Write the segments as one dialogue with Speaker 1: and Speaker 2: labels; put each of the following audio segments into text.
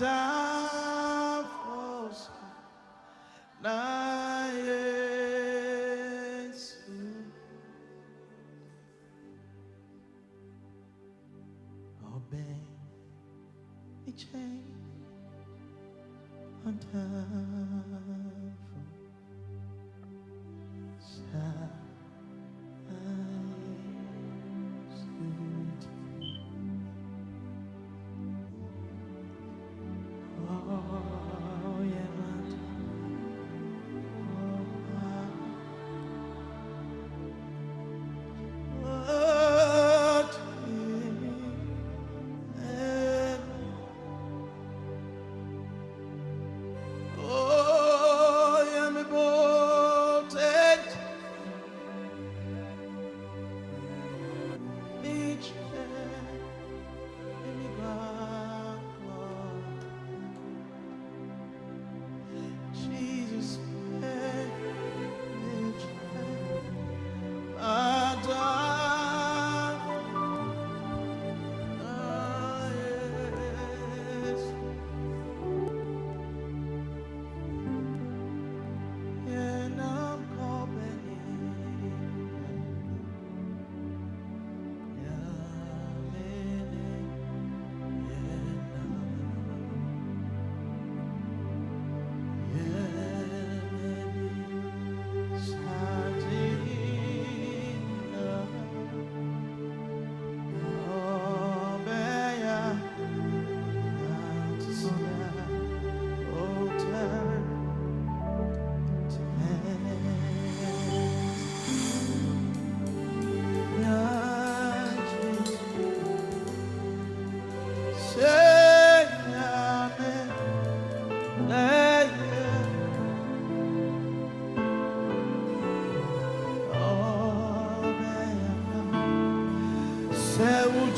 Speaker 1: Raja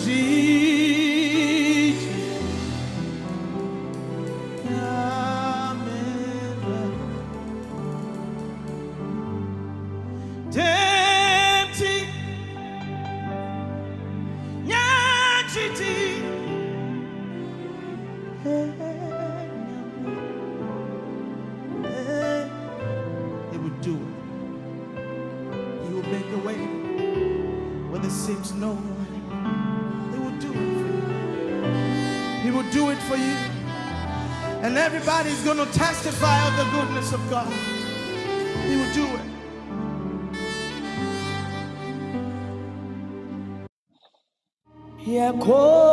Speaker 1: de everybody's going to testify of the goodness of God. He will do it.
Speaker 2: Yeah, cool.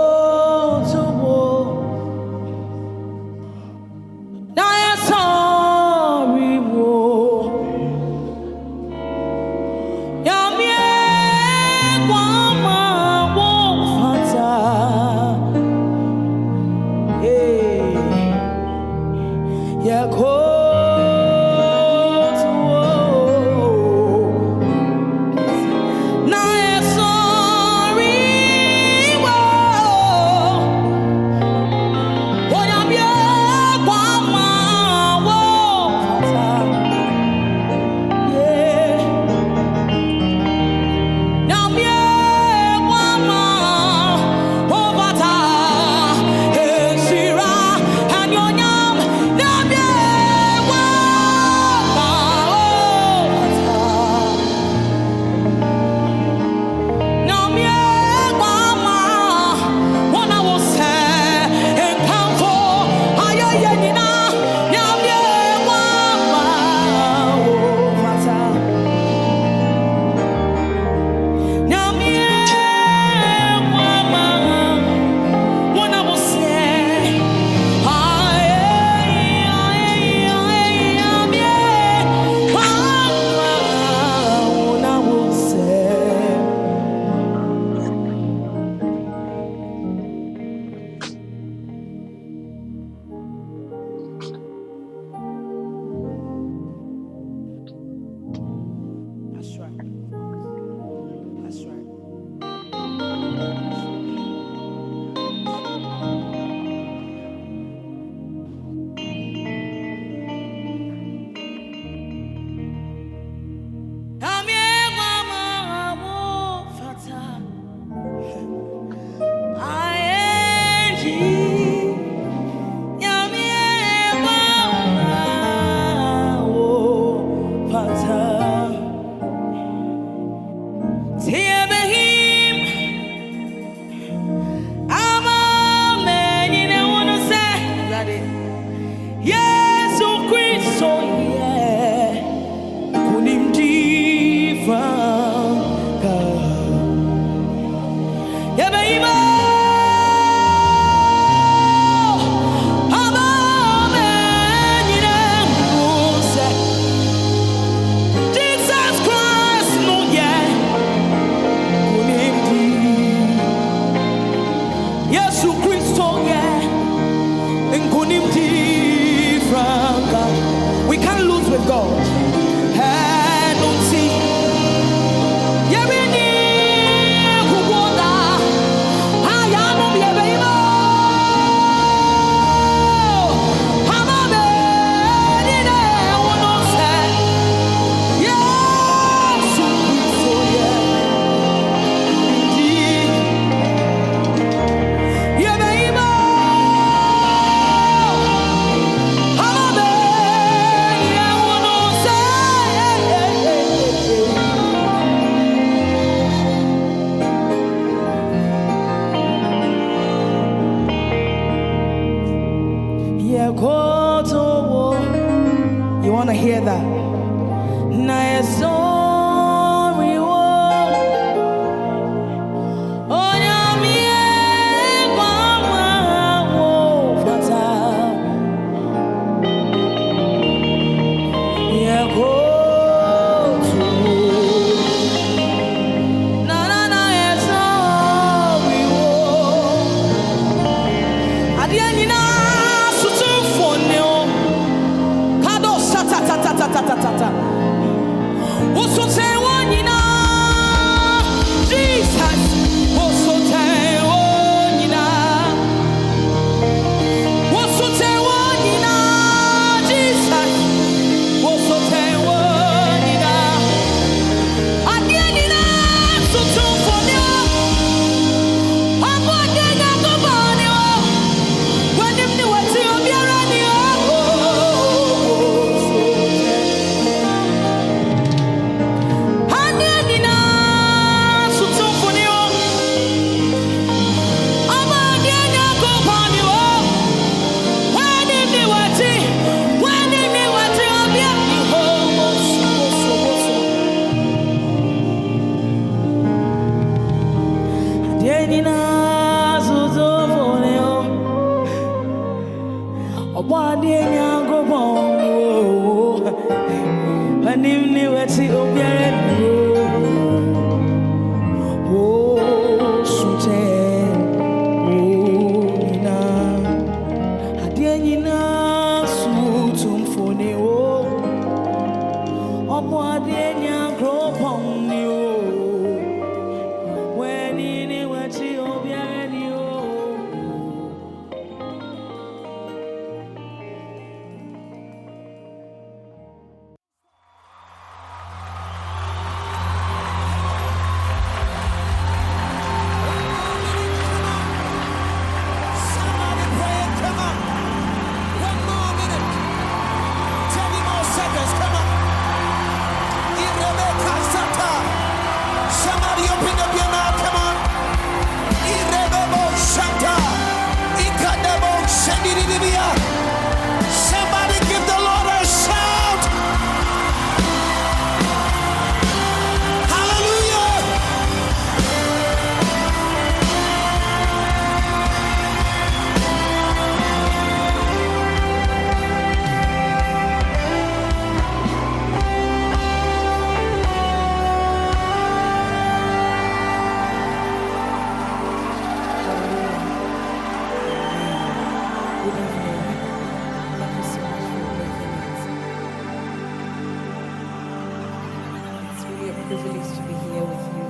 Speaker 2: Privilege to be here with you.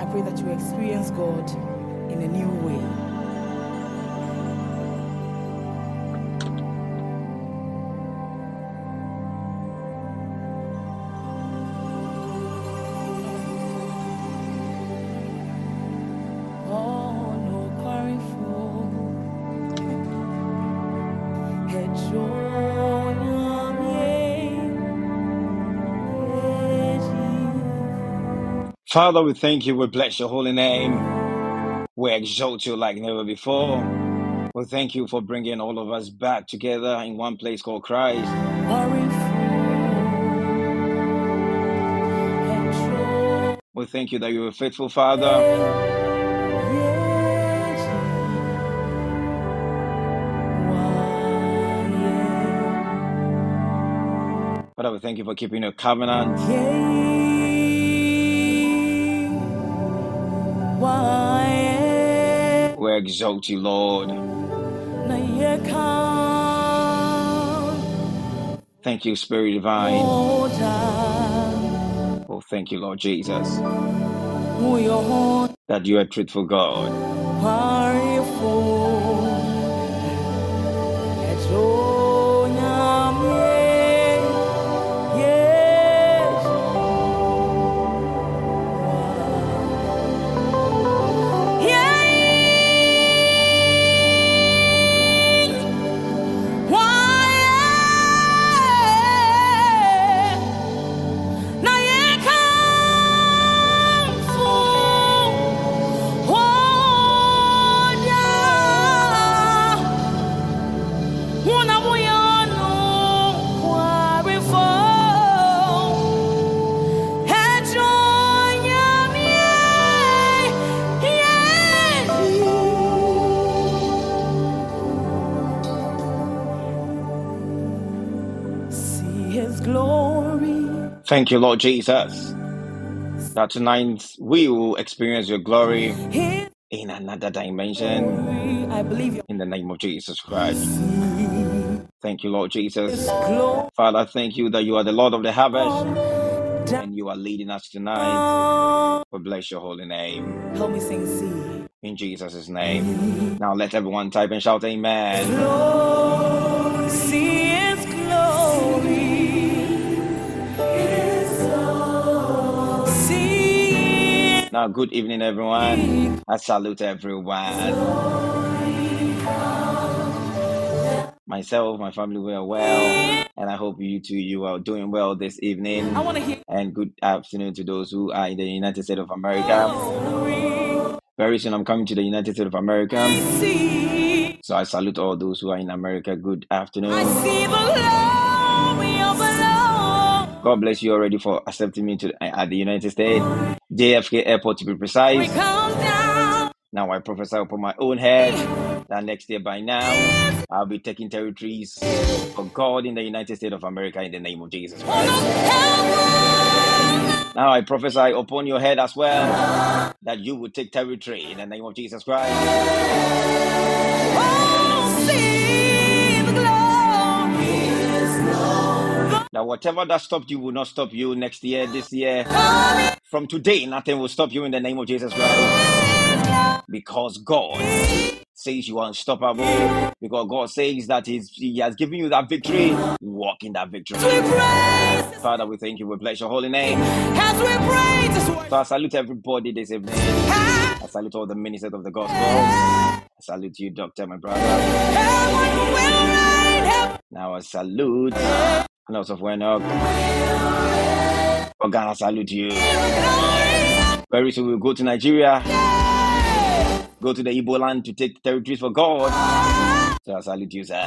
Speaker 2: I pray that you experience God in a new way.
Speaker 3: Father, we thank you. We bless your holy name. We exalt you like never before. We thank you for bringing all of us back together in one place called Christ. We thank you that you're a faithful Father. Father, we thank you for keeping your covenant. Exalt you, Lord. Thank you, Spirit Divine. Oh, thank you, Lord Jesus, that you are truthful God. Thank you, Lord Jesus, that tonight we will experience your glory in another dimension
Speaker 2: glory. I believe
Speaker 3: in the name of Jesus Christ. Thank you, Lord Jesus.
Speaker 2: glory.
Speaker 3: Father, thank you that you are the Lord of the harvest
Speaker 2: Down.
Speaker 3: and you are leading us tonight. We bless your holy name
Speaker 2: Help me sing, see.
Speaker 3: in Jesus' name. Now let everyone type and shout amen.
Speaker 2: Glory,
Speaker 3: Now, good evening, everyone. I salute everyone. Myself, my family, we are well, and I hope you too, you are doing well this evening.
Speaker 2: I want to hear
Speaker 3: And good afternoon to those who are in the United States of America. Very soon, I'm coming to the United States of America. So I salute all those who are in America. Good
Speaker 2: I
Speaker 3: afternoon.
Speaker 2: see the glory of the
Speaker 3: God bless you already for accepting me to uh, at the United States, JFK Airport to be precise. Now I prophesy upon my own head that next year by now I'll be taking territories for God in the United States of America in the name of Jesus Christ. Now I prophesy upon your head as well that you will take territory in the name of Jesus Christ. That whatever that stopped you will not stop you next year, this year. From today, nothing will stop you in the name of Jesus Christ. Because God says you are unstoppable. Because God says that he's, He has given you that victory. Walk in that victory. Father, we thank you. We bless your holy name.
Speaker 2: as we praise
Speaker 3: So I salute everybody this evening. I salute all the ministers of the gospel. I salute you, Doctor, my brother.
Speaker 2: Heaven will reign. Heaven
Speaker 3: Now I salute House of Wenok. Organ, I salute you. Very soon we'll go to Nigeria, go to the Igbo land to take territories for God. So I salute you, sir.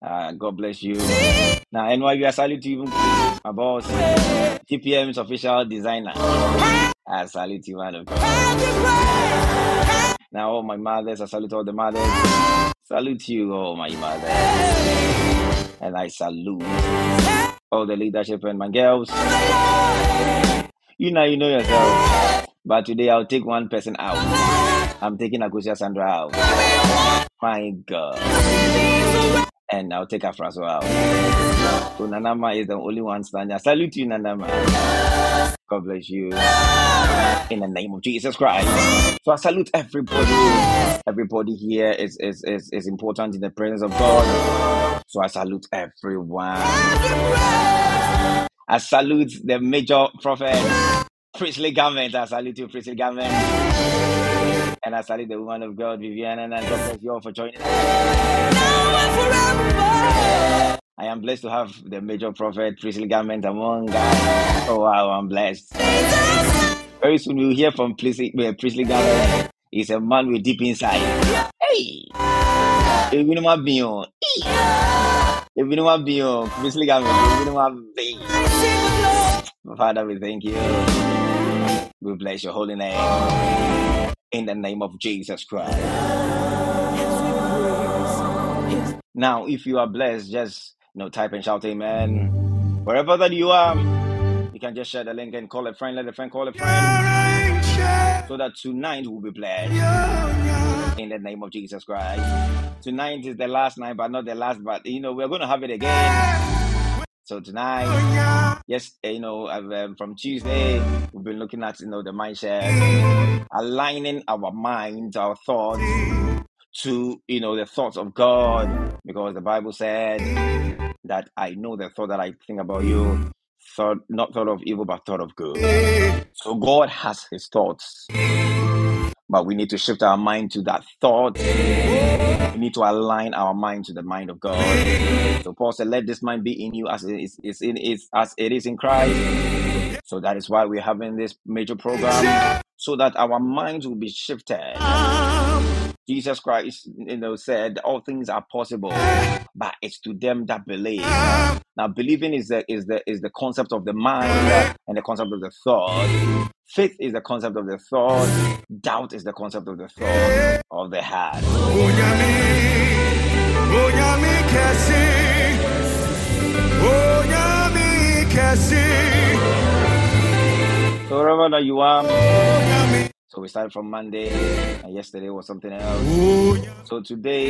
Speaker 3: Uh, God bless you. Now, NYU, I salute you, my boss, TPM's official designer. I salute you, man. Now, all my mothers, I salute all the mothers. Salute you, oh my mother. And I salute all the leadership and my girls. You know, you know yourself. But today I'll take one person out. I'm taking Akosia Sandra out. My God. And I'll take Afra as well. So Nanama is the only one standing. I salute you, Nanama. God bless you in the name of Jesus Christ. So I salute everybody. Everybody here is is is, is important in the presence of God. So I salute everyone. I salute the major prophet, priestly government. I salute you, priestly government. And I salute the woman of God, Viviana, and God bless you all for joining us. I am blessed to have the major prophet, priestly government among us. Oh wow, I'm blessed. Very soon you'll hear from priestly, uh, priestly government. He's a man with deep inside. Hey! Ebi ni ma bi o. Ebi ni ma bi o. Priestly government. Ebi ni ma bi. Father, we thank you. We bless your holy name. In the name of Jesus Christ. Now, if you are blessed, just you know, type and shout amen. Wherever that you are, you can just share the link and call a friend, let a friend call a friend. So that tonight we'll be blessed. In the name of Jesus Christ. Tonight is the last night, but not the last, but you know, we're going to have it again. So tonight, yes, you know, um, from Tuesday, we've been looking at, you know, the mindset, aligning our minds, our thoughts to, you know, the thoughts of God, because the Bible said that I know the thought that I think about you, thought not thought of evil, but thought of good. So God has His thoughts, but we need to shift our mind to that thought. We need to align our mind to the mind of God. So Paul said, "Let this mind be in you as it is, is in is as it is in Christ." So that is why we're having this major program, so that our minds will be shifted. Jesus Christ, you know, said all things are possible, but it's to them that believe. Now, believing is the is the is the concept of the mind and the concept of the thought. Faith is the concept of the thought. Doubt is the concept of the thought of the heart. So wherever that you are, so we started from Monday, and yesterday was something else. So today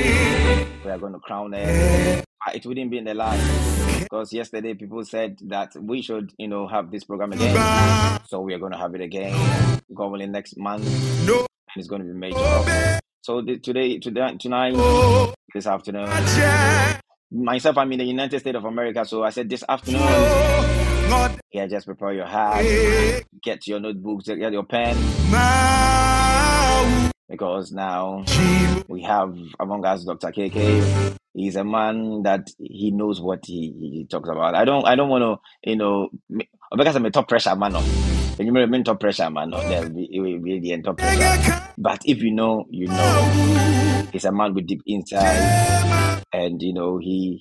Speaker 3: we are going to crown it. Uh, It wouldn't be in the last because yesterday people said that we should, you know, have this program again. So we are going to have it again. probably next month,
Speaker 4: No,
Speaker 3: and it's going to be major. So the, today, today, tonight, this afternoon, myself, I'm in the United States of America. So I said this afternoon, yeah, just prepare your heart, get your notebooks, get your pen, because now we have among us Dr. KK. He's a man that he knows what he, he talks about. I don't I don't want to you know because I'm a top pressure man. When you mean top pressure man, there will be, it will be the end top pressure. But if you know, you know. He's a man with deep insight, and you know he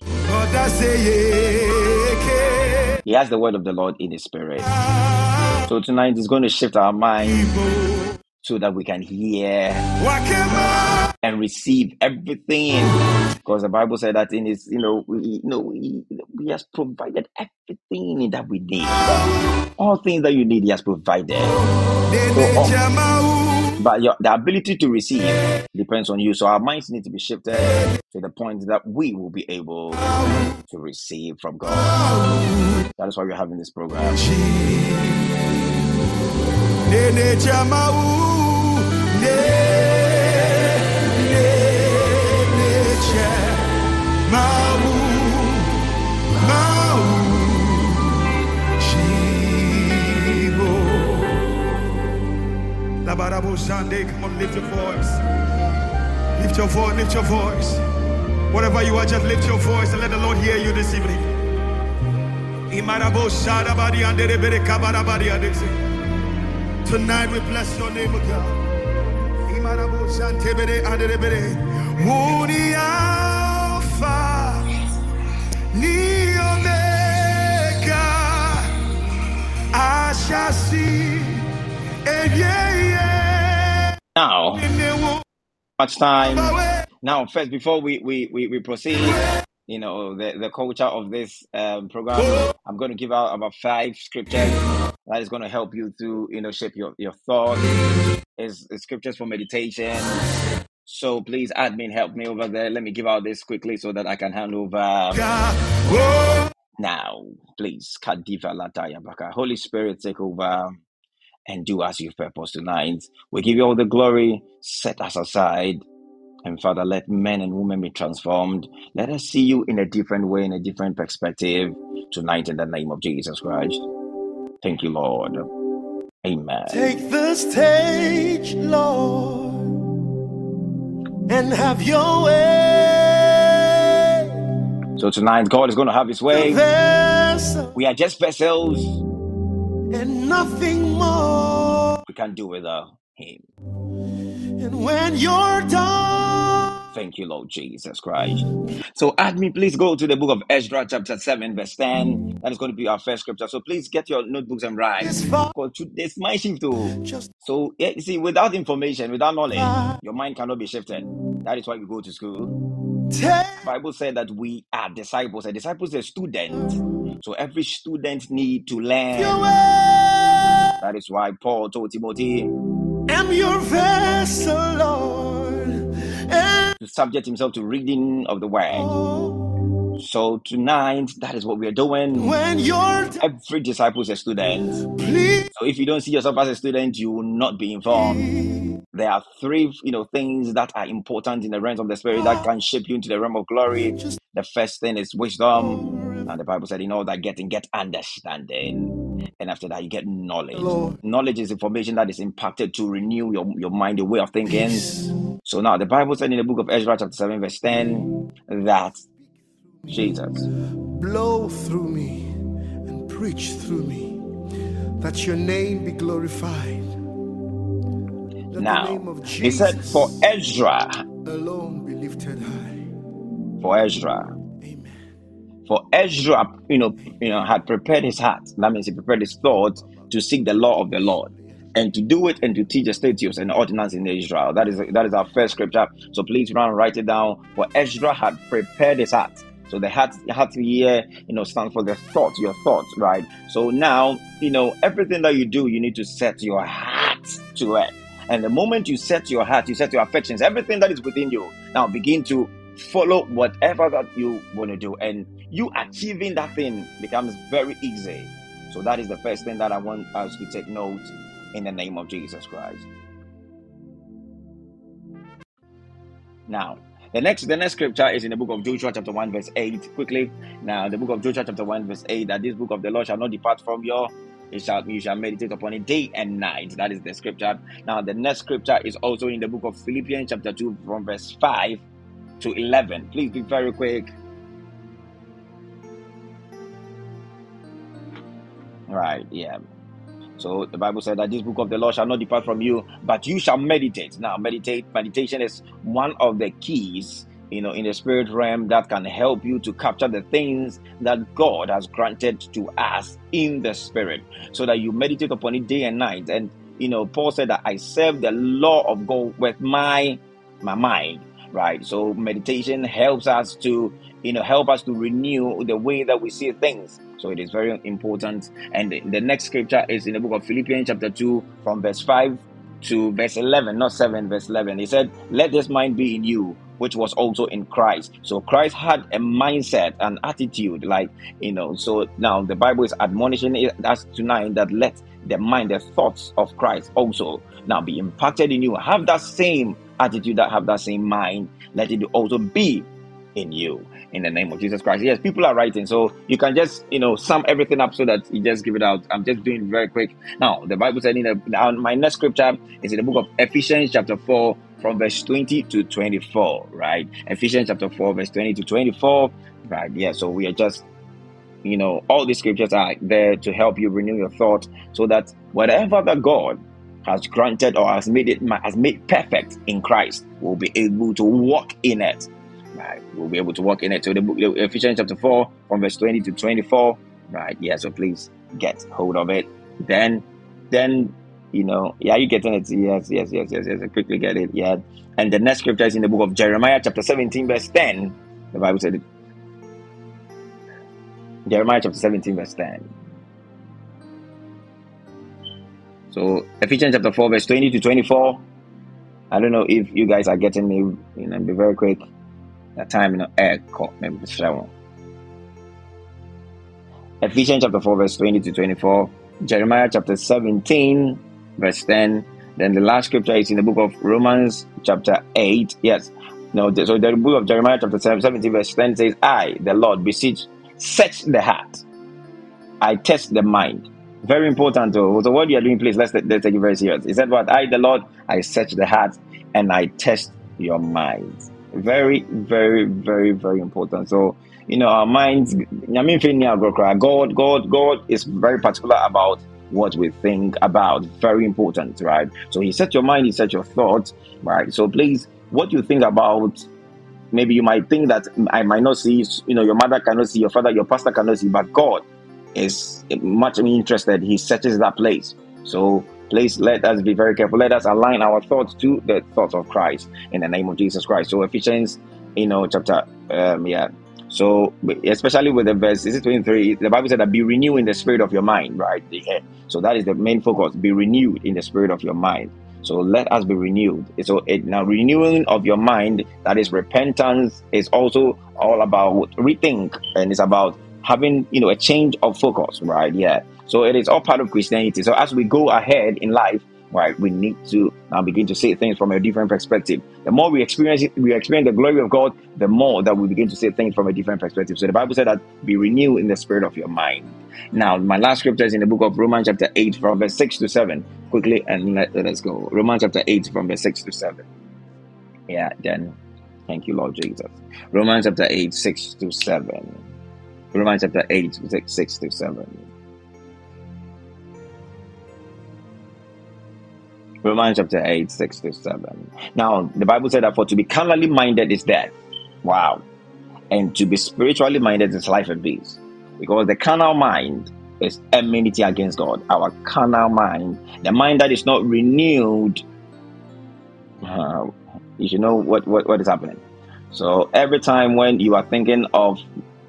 Speaker 3: he has the word of the Lord in his spirit. So tonight he's going to shift our mind so that we can hear and receive everything. Because the bible said that in his you know we you know he, he has provided everything that we need. All things that you need he has provided. But your, the ability to receive depends on you. So our minds need to be shifted to the point that we will be able to receive from god. That is why we're having this program
Speaker 4: come on, lift your voice. Lift your voice, lift your voice. Whatever you are, just lift your voice and let the Lord hear you this evening. Tonight we bless your name, O God. Uni Alpha, Ni Omega, I shall see. Yeah, yeah.
Speaker 3: now
Speaker 4: In the wo-
Speaker 3: much time. Now first before we we we, we proceed you know the, the culture of this um, program i'm going to give out about five scriptures that is going to help you to you know shape your, your thoughts is is scriptures for meditation So please, admin, help me over there. Let me give out this quickly so that I can hand over now. Please, Kadiva Lataya Baka. Holy Spirit, take over and do as you've purposed tonight. We give you all the glory. Set us aside. And Father, let men and women be transformed. Let us see you in a different way, in a different perspective tonight in the name of Jesus Christ. Thank you, Lord. Amen.
Speaker 1: Take the stage, Lord, and have your way.
Speaker 3: So tonight, God is going to have His way. We are just vessels.
Speaker 1: and nothing more.
Speaker 3: We can't do without Him.
Speaker 1: And when you're done,
Speaker 3: Thank you, Lord Jesus Christ. So, admin, please go to the book of Ezra, chapter 7, verse 10. That is going to be our first scripture. So, please get your notebooks and write.
Speaker 1: it's far.
Speaker 3: Because today's my shift, too.
Speaker 1: Just
Speaker 3: So, yeah, you see, without information, without knowledge, ah. your mind cannot be shifted. That is why we go to school.
Speaker 1: take
Speaker 3: Bible said that we are disciples. A disciple is a student. So every student need to learn.
Speaker 1: way.
Speaker 3: That is why Paul told Timothy
Speaker 1: am your vessel,
Speaker 3: to subject himself to reading of the word. So tonight, that is what we are doing.
Speaker 1: when you're
Speaker 3: Every disciple is a student.
Speaker 1: please.
Speaker 3: So if you don't see yourself as a student, you will not be informed. There are three, you know, things that are important in the realms of the spirit that can shape you into the realm of glory.
Speaker 1: Just
Speaker 3: The first thing is wisdom. And the Bible said, in all that getting, get understanding. And after that, you get knowledge.
Speaker 1: Lord.
Speaker 3: Knowledge is information that is impacted to renew your, your mind, your way of thinking.
Speaker 1: peace.
Speaker 3: So now the Bible said in the book of Ezra, chapter 7, verse 10, that Jesus,
Speaker 1: blow through me and preach through me that your name be glorified. The
Speaker 3: now,
Speaker 1: name of
Speaker 3: he said, for Ezra,
Speaker 1: alone be lifted high.
Speaker 3: for Ezra. For Ezra, you know, you know, had prepared his heart. That means he prepared his thoughts to seek the law of the Lord and to do it and to teach the statutes and ordinance in Israel. That is that is our first scripture. So please run write it down. For Ezra had prepared his heart. So the heart, heart here, you know, stands for the thought, your thoughts, right? So now, you know, everything that you do, you need to set your heart to it. And the moment you set your heart, you set your affections, everything that is within you, now begin to follow whatever that you want to do. And you achieving that thing becomes very easy. So that is the first thing that I want us to take note in the name of Jesus Christ. Now, the next the next scripture is in the book of Joshua chapter 1 verse 8. Quickly. Now, the book of Joshua chapter 1 verse 8 that this book of the Lord shall not depart from your it shall you shall meditate upon it day and night. That is the scripture. Now, the next scripture is also in the book of Philippians chapter 2 from verse 5 to 11. Please be very quick. Right, yeah. So the Bible said that this book of the law shall not depart from you, but you shall meditate. Now, meditate, meditation is one of the keys, you know, in the spirit realm that can help you to capture the things that God has granted to us in the spirit, so that you meditate upon it day and night. And you know, Paul said that I serve the law of God with my my mind, right? So meditation helps us to, you know, help us to renew the way that we see things. So it is very important. And the next scripture is in the book of Philippians, chapter 2, from verse 5 to verse 11, not 7, verse 11. He said, Let this mind be in you, which was also in Christ. So Christ had a mindset, an attitude, like, you know. So now the Bible is admonishing us tonight that let the mind, the thoughts of Christ also now be impacted in you. Have that same attitude, that have that same mind. Let it also be in you in the name of Jesus Christ. Yes, people are writing, so you can just you know sum everything up so that you just give it out. I'm just doing very quick. Now, the Bible said in the my next scripture is in the book of Ephesians, chapter 4, from verse 20 to 24, right? Ephesians chapter 4, verse 20 to 24, right? Yeah, so we are just you know, all these scriptures are there to help you renew your thought so that whatever that God has granted or has made it has made perfect in Christ will be able to walk in it. Right, we'll be able to walk in it. So the book Ephesians chapter 4 from verse 20 to 24. Right, yeah, so please get hold of it. Then then you know, yeah, you getting it. Yes, yes, yes, yes, yes. I quickly get it. Yeah. And the next scripture is in the book of Jeremiah, chapter 17, verse 10. The Bible said it. Jeremiah chapter 17, verse 10. So Ephesians chapter 4, verse 20 to 24. I don't know if you guys are getting me. You know, be very quick. The time you know, air call maybe. Ephesians chapter four verse twenty to twenty four. Jeremiah chapter seventeen verse ten. Then the last scripture is in the book of Romans chapter eight. Yes. No, so the book of Jeremiah chapter 17 verse 10 says, I, the Lord, beseech, search the heart. I test the mind very important. Though. So what you are doing, please let's, let's take it very serious. He said, "What I, the Lord, I search the heart and I test your minds." Very, very, very, very important. So you know, our minds. I mean feeling God, God, God is very particular about what we think about. Very important, right? So He set your mind, He set your thoughts, right? So please, what you think about maybe you might think that I might not see, you know, your mother cannot see, your father, your pastor cannot see, but God is much interested. He searches that place. So please let us be very careful. Let us align our thoughts to the thoughts of Christ in the name of Jesus Christ. So Ephesians, you know, chapter um, yeah. So especially with the verse, is it 23? The Bible said that be renewed in the spirit of your mind, right? Yeah. So that is the main focus. Be renewed in the spirit of your mind. So let us be renewed. So it, now renewing of your mind, that is repentance, is also all about rethink and it's about having you know a change of focus, right? Yeah. So it is all part of Christianity. So as we go ahead in life, right, we need to now begin to see things from a different perspective. The more we experience it, we experience the glory of God, the more that we begin to see things from a different perspective. So the Bible said that be renewed in the spirit of your mind. Now, my last scripture is in the book of Romans chapter 8 from verse 6 to 7. Quickly and let, let us go. Romans chapter 8 from verse 6 to 7. Yeah, then thank you, Lord Jesus. Romans chapter 8, 6 to 7. Romans chapter 8, 6 to 7. Romans chapter 8, 6 to 7. Now, the Bible said that for to be carnally minded is death. Wow. And to be spiritually minded is life and peace. Because the carnal mind is enmity against God. Our carnal mind, the mind that is not renewed, uh, you should know what, what, what is happening. So every time when you are thinking of,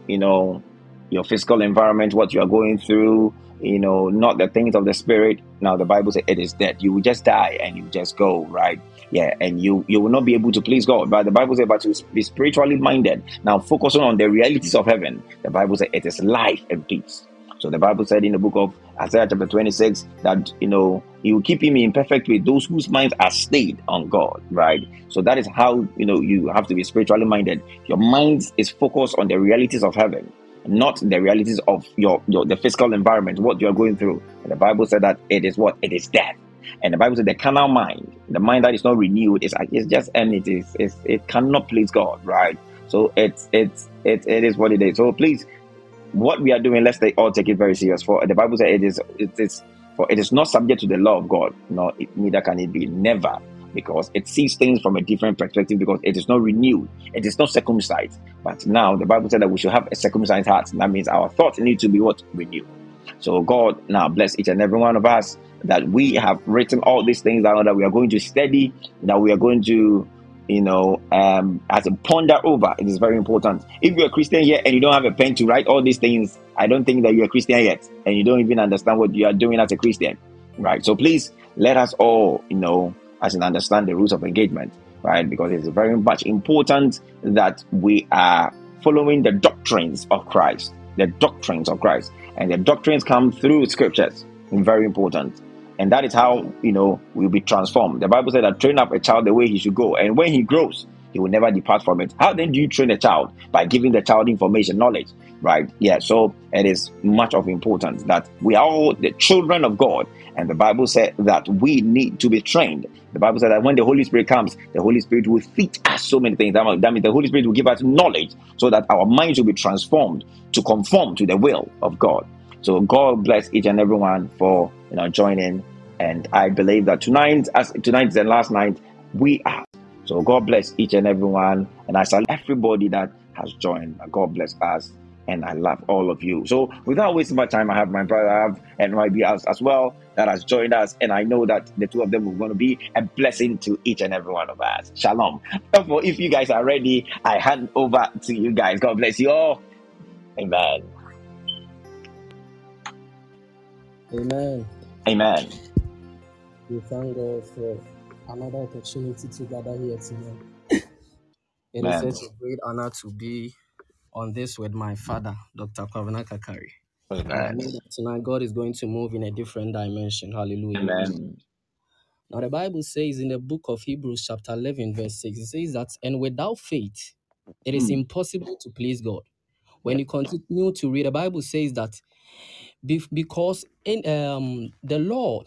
Speaker 3: you know, your physical environment, what you are going through, you know, not the things of the spirit. Now the Bible says it is dead. You will just die and you just go, right? Yeah, and you you will not be able to please God. But the Bible says, but to be spiritually minded. Now focusing on the realities of heaven. The Bible says it is life and peace. So the Bible said in the book of Isaiah chapter 26 that you know he will keep him in perfect way those whose minds are stayed on God, right? So that is how you know you have to be spiritually minded. Your mind is focused on the realities of heaven not the realities of your, your the physical environment, what you're going through. And the Bible said that it is what? It is death. And the Bible said the carnal mind, the mind that is not renewed, is it's just and it is it's, it cannot please God, right? So it's it's it, it is what it is. So please, what we are doing, let's take, all take it very serious. For the Bible said it is it is for it is not subject to the law of God, No, it, neither can it be. Never because it sees things from a different perspective because it is not renewed, it is not circumcised. But now the Bible said that we should have a circumcised heart. That means our thoughts need to be what renewed. So God now bless each and every one of us that we have written all these things down that we are going to study, that we are going to, you know, um, as a ponder over. It is very important. If you're a Christian here and you don't have a pen to write all these things, I don't think that you're a Christian yet, and you don't even understand what you are doing as a Christian, right? So please let us all, you know, as in understand the rules of engagement, right? Because it's very much important that we are following the doctrines of Christ, the doctrines of Christ, and the doctrines come through scriptures. Very important. And that is how, you know, we'll be transformed. The Bible said that train up a child the way he should go. And when he grows, he will never depart from it. How then do you train a child? By giving the child information, knowledge, right? Yeah, so it is much of importance that we are all the children of God and the Bible said that we need to be trained. The Bible said that when the Holy Spirit comes, the Holy Spirit will teach us so many things. That means the Holy Spirit will give us knowledge so that our minds will be transformed to conform to the will of God. So God bless each and everyone for you know joining. And I believe that tonight, as tonight is the last night, we are. So God bless each and everyone. And I salute everybody that has joined. God bless us and I love all of you. So, without wasting my time, I have my brother, I have NYB as, as well that has joined us, and I know that the two of them are going to be a blessing to each and every one of us. Shalom. Therefore, if you guys are ready, I hand over to you guys. God bless you all. Amen.
Speaker 2: Amen.
Speaker 3: Amen.
Speaker 2: We thank God for another opportunity to gather here tonight. It is
Speaker 3: Amen.
Speaker 2: such a great honor to be on this with my father, Dr. Kwabena Kakari. And I know
Speaker 3: Amen.
Speaker 2: that tonight God is going to move in a different dimension. Hallelujah.
Speaker 3: Amen.
Speaker 2: Now, the Bible says in the book of Hebrews, chapter 11, verse 6, it says that, and without faith, it is
Speaker 3: Hmm.
Speaker 2: impossible to please God. When you continue to read, the Bible says that bef- because in um the Lord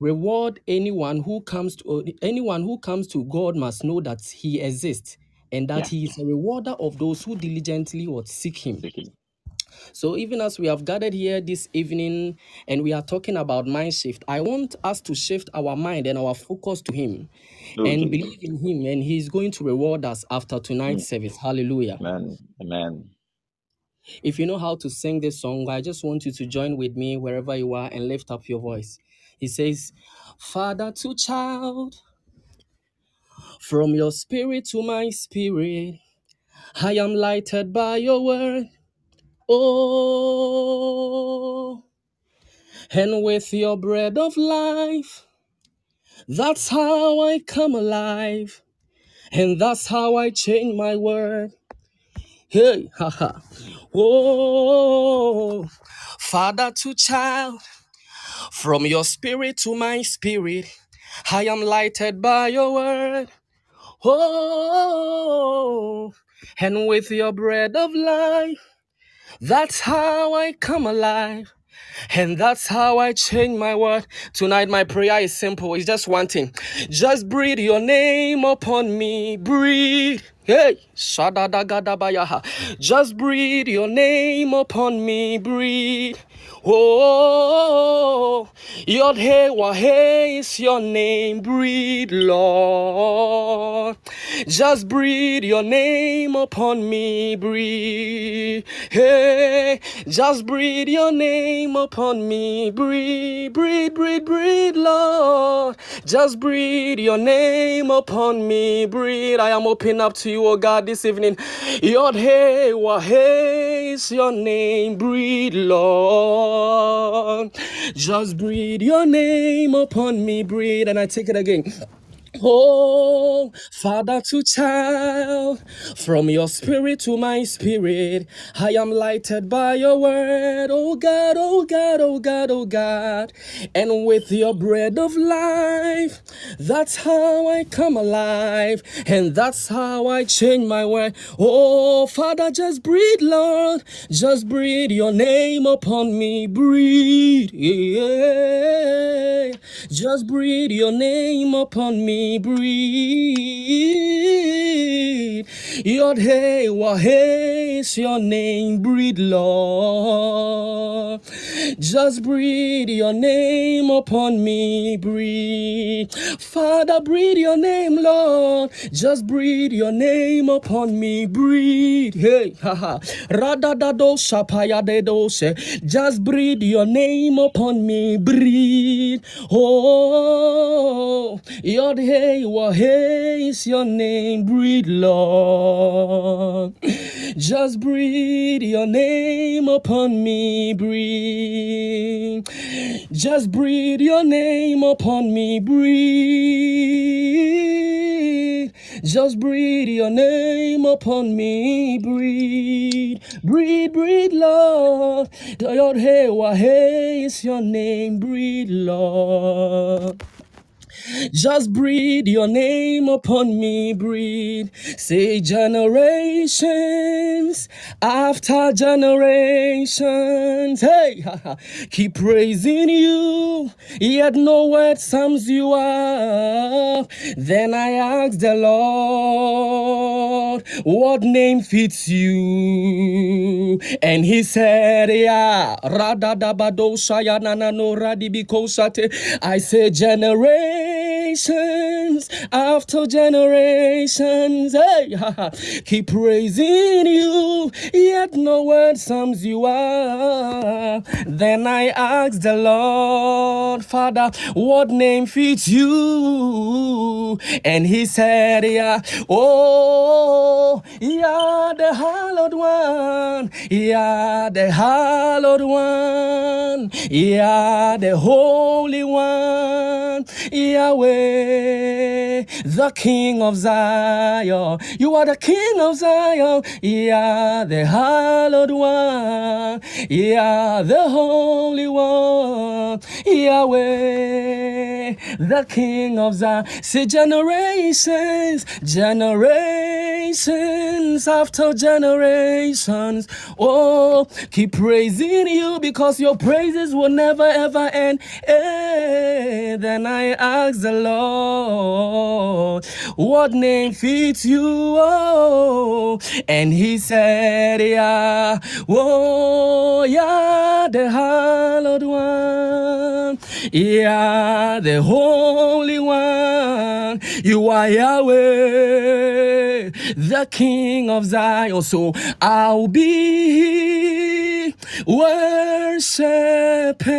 Speaker 2: reward anyone who comes to anyone who comes to God must know that He exists and that
Speaker 3: Yeah.
Speaker 2: He is a rewarder of those who diligently would seek Him. So even as we have gathered here this evening and we are talking about mind shift, I want us to shift our mind and our focus to Him and believe in Him, and He's going to reward us after tonight's mm. service. Hallelujah.
Speaker 3: Amen. Amen.
Speaker 2: If you know how to sing this song, I just want you to join with me wherever you are and lift up your voice. He says, Father to child, from your spirit to my spirit, I am lighted by your word. Oh, and with your bread of life, that's how I come alive. And that's how I change my word. Hey, haha. Oh, Father to child, from your spirit to my spirit, I am lighted by your word. Oh, and with your bread of life, that's how I come alive. And that's how I change my word. Tonight, my prayer is simple. It's just one thing. Just breathe your name upon me. Breathe. Hey, shadadagadabayaha. Just breathe your name upon me. Breathe. Oh, Yod Hey Wahe is your name. Breathe, Lord. Just breathe your name upon me. Breathe. Hey, just breathe your name upon me. Breathe, breathe, breathe, breathe, Lord. Just breathe your name upon me. Breathe. I am open up to you, oh God, this evening. Yod Hey Wahe is your name. Breathe, Lord. Just breathe your name upon me. Breathe. And I take it again. Oh, Father to child, from your spirit to my spirit, I am lighted by your word. Oh God, oh God, oh God, oh God. And with your bread of life, that's how I come alive. And that's how I change my way. Oh, Father, just breathe, Lord. Just breathe your name upon me. Breathe. Yeah. Just breathe your name upon me. Breathe. Yod hey, Wahe is your name. Breathe, Lord. Just breathe your name upon me. Breathe. Father, breathe your name, Lord. Just breathe your name upon me. Breathe. Hey, haha. Rada Radadado shapaya de dose. Just breathe your name upon me. Breathe. Oh, your hey, what hey is your name. Breathe, Lord. Just breathe your name upon me. Breathe. Just breathe your name upon me. Breathe. Just breathe your name upon me. Breathe. Breathe, breathe, Lord. Your hey, what hey is your name. Breathe, Lord. Just breathe your name upon me, breathe. Say generations after generations. Hey, keep praising you, yet no word sums you up. Then I asked the Lord, what name fits you? And he said, Yeah, Radadabado Shayanana no Radibiko Sate. I say generations after generations. Hey, keep praising you, yet no word sums you up. Then I asked the Lord, Father, what name fits you? And he said, Yeah, oh, yeah, the hallowed one, yeah, the hallowed one, yeah, the holy one. One, Yahweh, the King of Zion. You are the King of Zion, yeah, the hallowed one, yeah, the holy one, Yahweh, the King of Zion. Say generations, generations after generations. Oh, keep praising you because your praises will never ever end. Eh, Then I ask the Lord, what name fits you? Oh, and he said, Yeah, oh, yeah, the hallowed one, yeah, the holy one. You are Yahweh, the King of Zion. So I'll be worshiping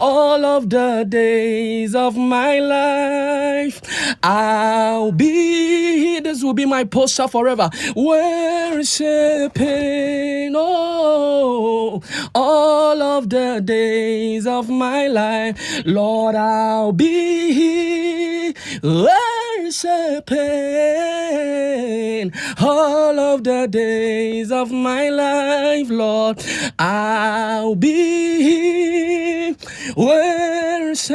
Speaker 2: all of the days of my life. I'll be, this will be my posture forever, worshiping oh, all of the days of my life. Lord, I'll be worshiping all of the days of my life, Lord. I'll be worshiping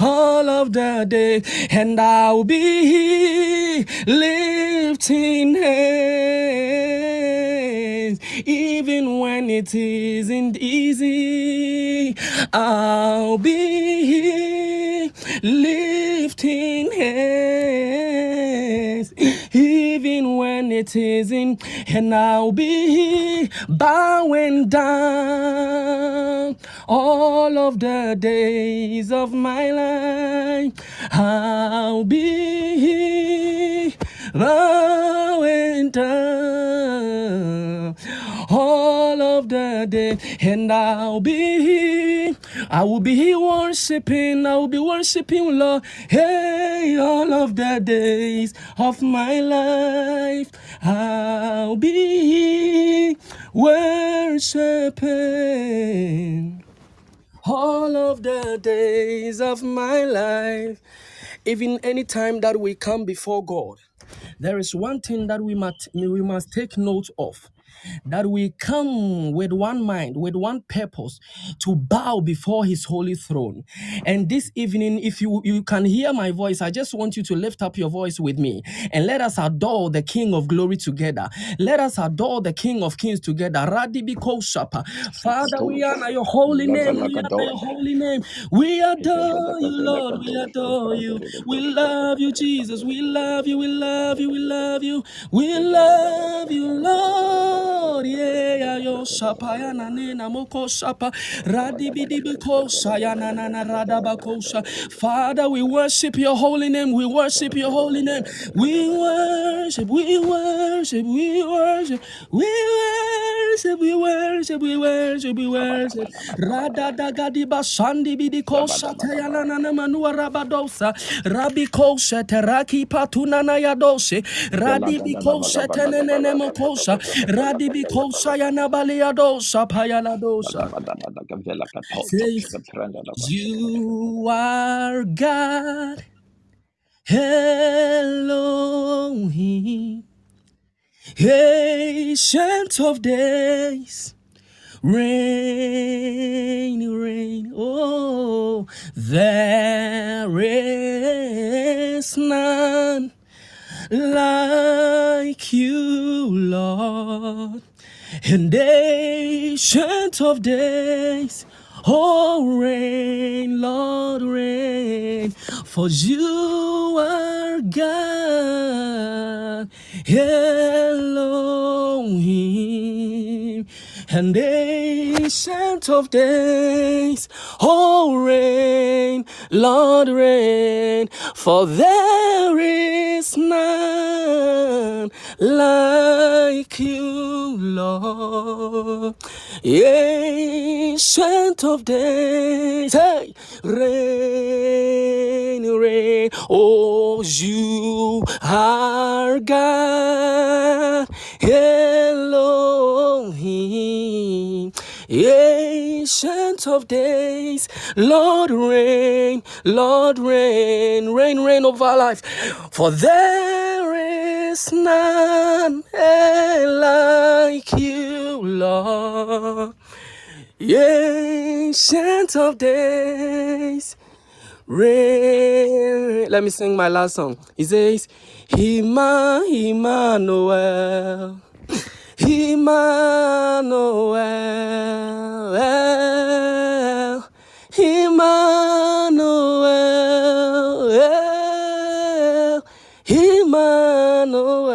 Speaker 2: all of the day, and I'll be lifting hands even when it isn't easy. I'll be lifting hands when it isn't, and I'll be bowing down all of the days of my life. I'll be bowing down all of the day, and I'll be, here. I will be here worshiping, I will be worshiping, Lord, hey, all of the days of my life, I'll be worshiping all of the days of my life. Even any time that we come before God, there is one thing that we must we must take note of. That we come with one mind, with one purpose, to bow before His holy throne. And this evening, if you you can hear my voice, I just want you to lift up your voice with me and let us adore the King of Glory together. Let us adore the King of Kings together. Radibiko Shapa. Father, we honor your holy name. We honor your holy name. We adore you, Lord. We adore you. We love you, Jesus. We love you. We love you. We love you. We love you, Lord. Yeah, yo shapa ya na ne na moko shapa. Radibidi biko sayana na na na radabako sha. Father, we worship your holy name. We worship your holy name. We worship. We worship. We worship. We worship. We worship. We worship. We worship. Radadagadi basandi bidi kosha tayana na na na manua rabadosa. Rabi kosha teraki patuna na ya yadose. Radibi kosha tenene mokosha. Radibi kosha yana baliadosa payaladosa. Says you are God. Elohim, ancient of days, Reign, reign, oh, there is none like you, Lord. And ancient of days, oh, reign, Lord, reign, for you are God, Elohim, and ancient of days, oh, reign, Lord, reign, for there is none like you, Lord. Ancient of days, hey, reign, oh, you are God, Elohim, Ancient of days, Lord reign, Lord reign, reign, reign over our life. For there is none like you, Lord. Ancient of days, reign. Let me sing my last song. He says, Emmanuel. Emmanuel, Emmanuel, Emmanuel,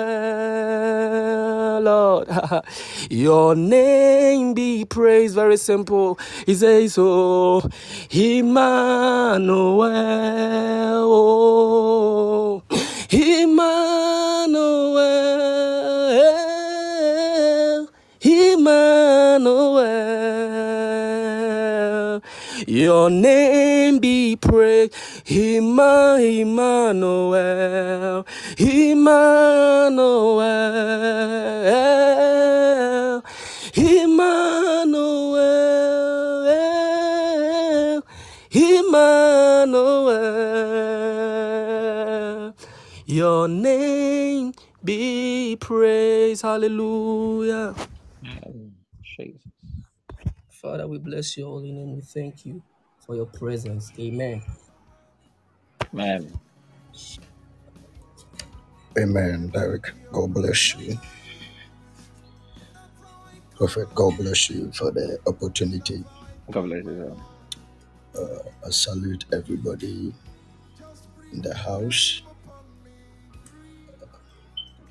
Speaker 2: Lord, your name be praised. Very simple. He says, Oh, Emmanuel, oh, Emmanuel, Emmanuel, your name be praised. Emma, Emmanuel, Emmanuel, Emmanuel, Emmanuel. Your name be praised. Hallelujah.
Speaker 3: Jesus.
Speaker 2: Father, we bless your holy name. We thank you for your presence. Amen.
Speaker 3: Man.
Speaker 5: Amen, Derek. God bless you. Prophet, God bless you for the opportunity.
Speaker 3: God bless you. sir.
Speaker 5: I salute everybody in the house.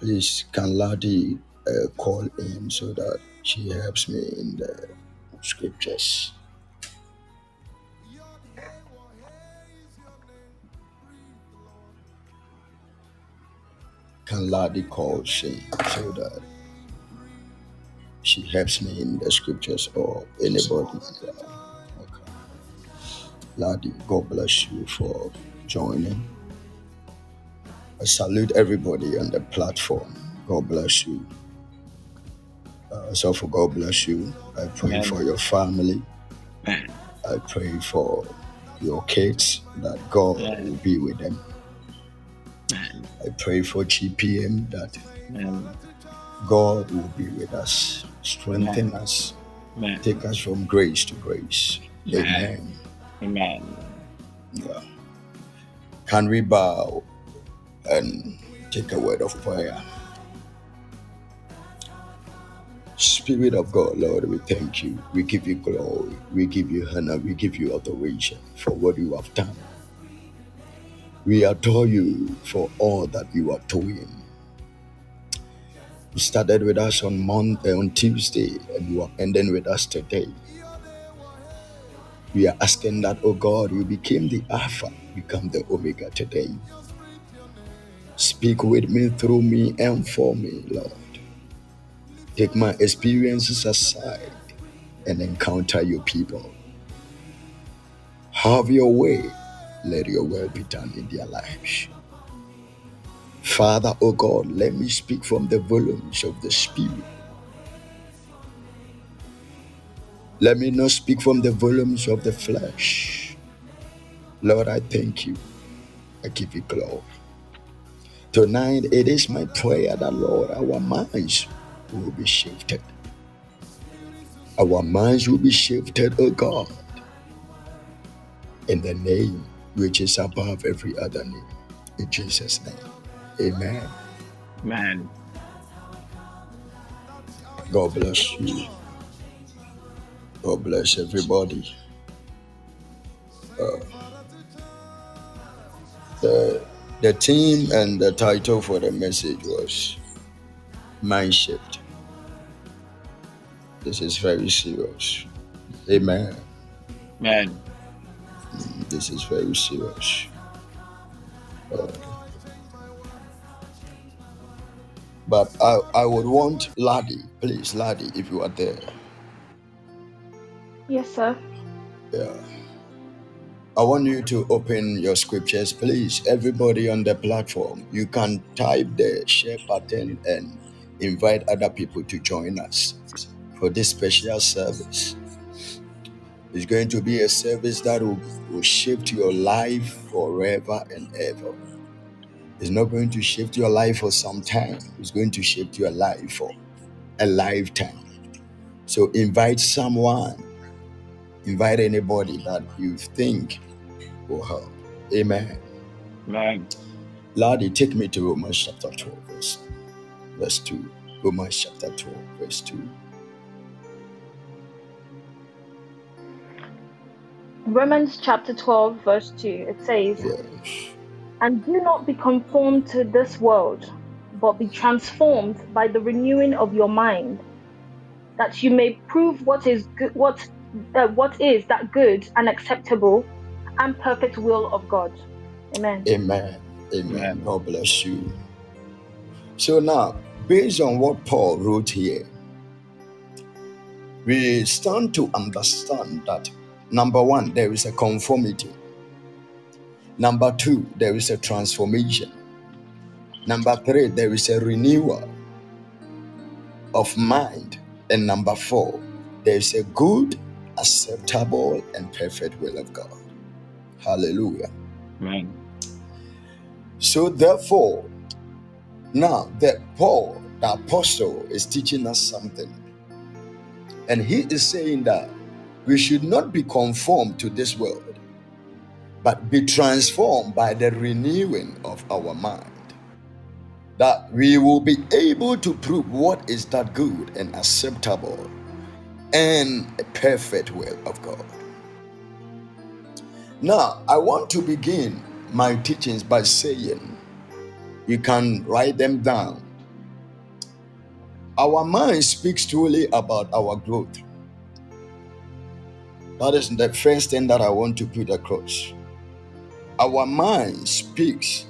Speaker 5: Please, can Ladi uh, call in so that she helps me in the scriptures? Can Ladi call she so that uh, she helps me in the scriptures or anybody? Okay. Ladi, God bless you for joining. I salute everybody on the platform. God bless you. Uh, so for God bless you. I pray
Speaker 3: Amen.
Speaker 5: for your family.
Speaker 3: Man.
Speaker 5: I pray for your kids that God
Speaker 3: Amen.
Speaker 5: will be with them. I pray for GPM that. God will be with us, strengthen us, take us from grace to grace.
Speaker 3: Amen.
Speaker 5: Amen.
Speaker 3: Amen.
Speaker 5: Yeah. Can we bow and take a word of prayer? Spirit of God, Lord, we thank you. We give you glory. We give you honor. We give you adoration for what you have done. We adore you for all that you are doing. You started with us on Monday, eh, on Tuesday, and you are ending with us today. We are asking that, oh God, you became the Alpha, become the Omega today. Speak with me, through me, and for me, Lord. Take my experiences aside and encounter your people. Have your way. Let your will be done in their lives. Father, oh God, let me speak from the volumes of the Spirit. Let me not speak from the volumes of the flesh. Lord, I thank you. I give you glory. Tonight, it is my prayer that, Lord, our minds will be shifted. Our minds will be shifted, oh God, in the name which is above every other name. In Jesus' name. Amen.
Speaker 3: Man.
Speaker 5: God bless you. God bless everybody. Uh, the, the theme and the title for the message was Mind Shift. This is very serious. Amen.
Speaker 3: Man.
Speaker 5: This is very serious. Uh, but I, I would want Ladi, please, Ladi, if you are there.
Speaker 6: Yes, sir.
Speaker 5: Yeah. I want you to open your scriptures, please. Everybody on the platform, you can type the share button and invite other people to join us. For this special service. It's going to be a service that will, will shift your life forever and ever. It's not going to shift your life for some time, it's going to shift your life for a lifetime. So invite someone, invite anybody that you think will help. Amen.
Speaker 3: Amen.
Speaker 5: Ladi, take me to Romans chapter 12, verse, verse 2. Romans chapter 12, verse 2.
Speaker 6: Romans chapter 12, verse 2, it says,
Speaker 5: Yes.
Speaker 6: And do not be conformed to this world, but be transformed by the renewing of your mind, that you may prove what is good, what uh, what is that good and acceptable and perfect will of God. Amen.
Speaker 5: Amen. Amen.
Speaker 3: Amen.
Speaker 5: God bless you. So now, based on what Paul wrote here, we stand to understand that number one, there is a conformity. Number two, there is a transformation. Number three, there is a renewal of mind. And number four, there is a good, acceptable, and perfect will of God. Hallelujah.
Speaker 3: Amen.
Speaker 5: So therefore, now that Paul, the apostle, is teaching us something, and he is saying that we should not be conformed to this world, but be transformed by the renewing of our mind. That we will be able to prove what is that good and acceptable and perfect will of God. Now, I want to begin my teachings by saying, you can write them down. Our mind speaks truly about our growth. That is the first thing that I want to put across. Our mind speaks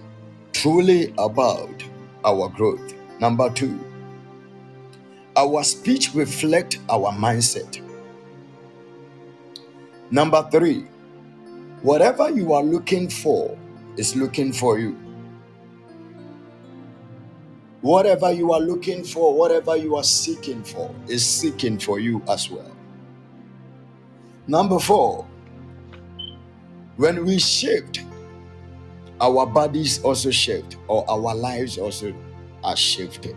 Speaker 5: truly about our growth. Number two, our speech reflects our mindset. Number three, whatever you are looking for is looking for you. Whatever you are looking for, whatever you are seeking for, is seeking for you as well. Number four, when we shift, our bodies also shift, or our lives also are shifted.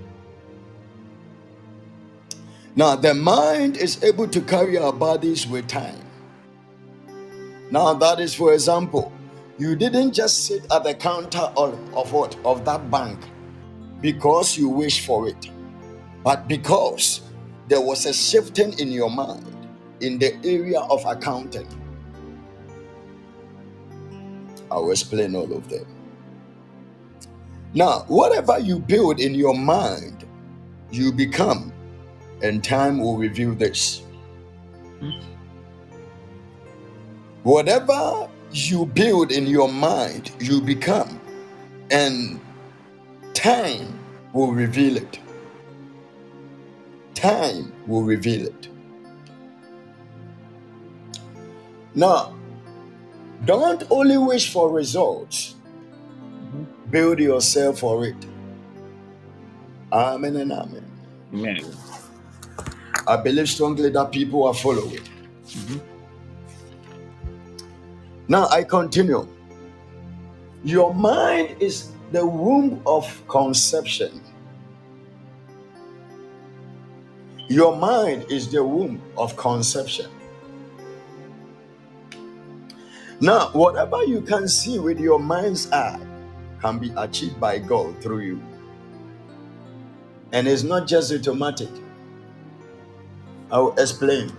Speaker 5: Now, the mind is able to carry our bodies with time. Now, that is for example, you didn't just sit at the counter of, of what? Of that bank because you wish for it, but because there was a shifting in your mind in the area of accounting. I'll explain all of them. Now, whatever you build in your mind, you become, and time will reveal this. Whatever you build in your mind, you become, and time will reveal it. Time will reveal it. Now, don't only wish for results, build yourself for it. Amen and amen.
Speaker 3: Amen.
Speaker 5: I believe strongly that people are following. Mm-hmm. Now I continue. Your mind is the womb of conception. Your mind is the womb of conception. Now, whatever you can see with your mind's eye can be achieved by God through you. And it's not just automatic. I'll explain.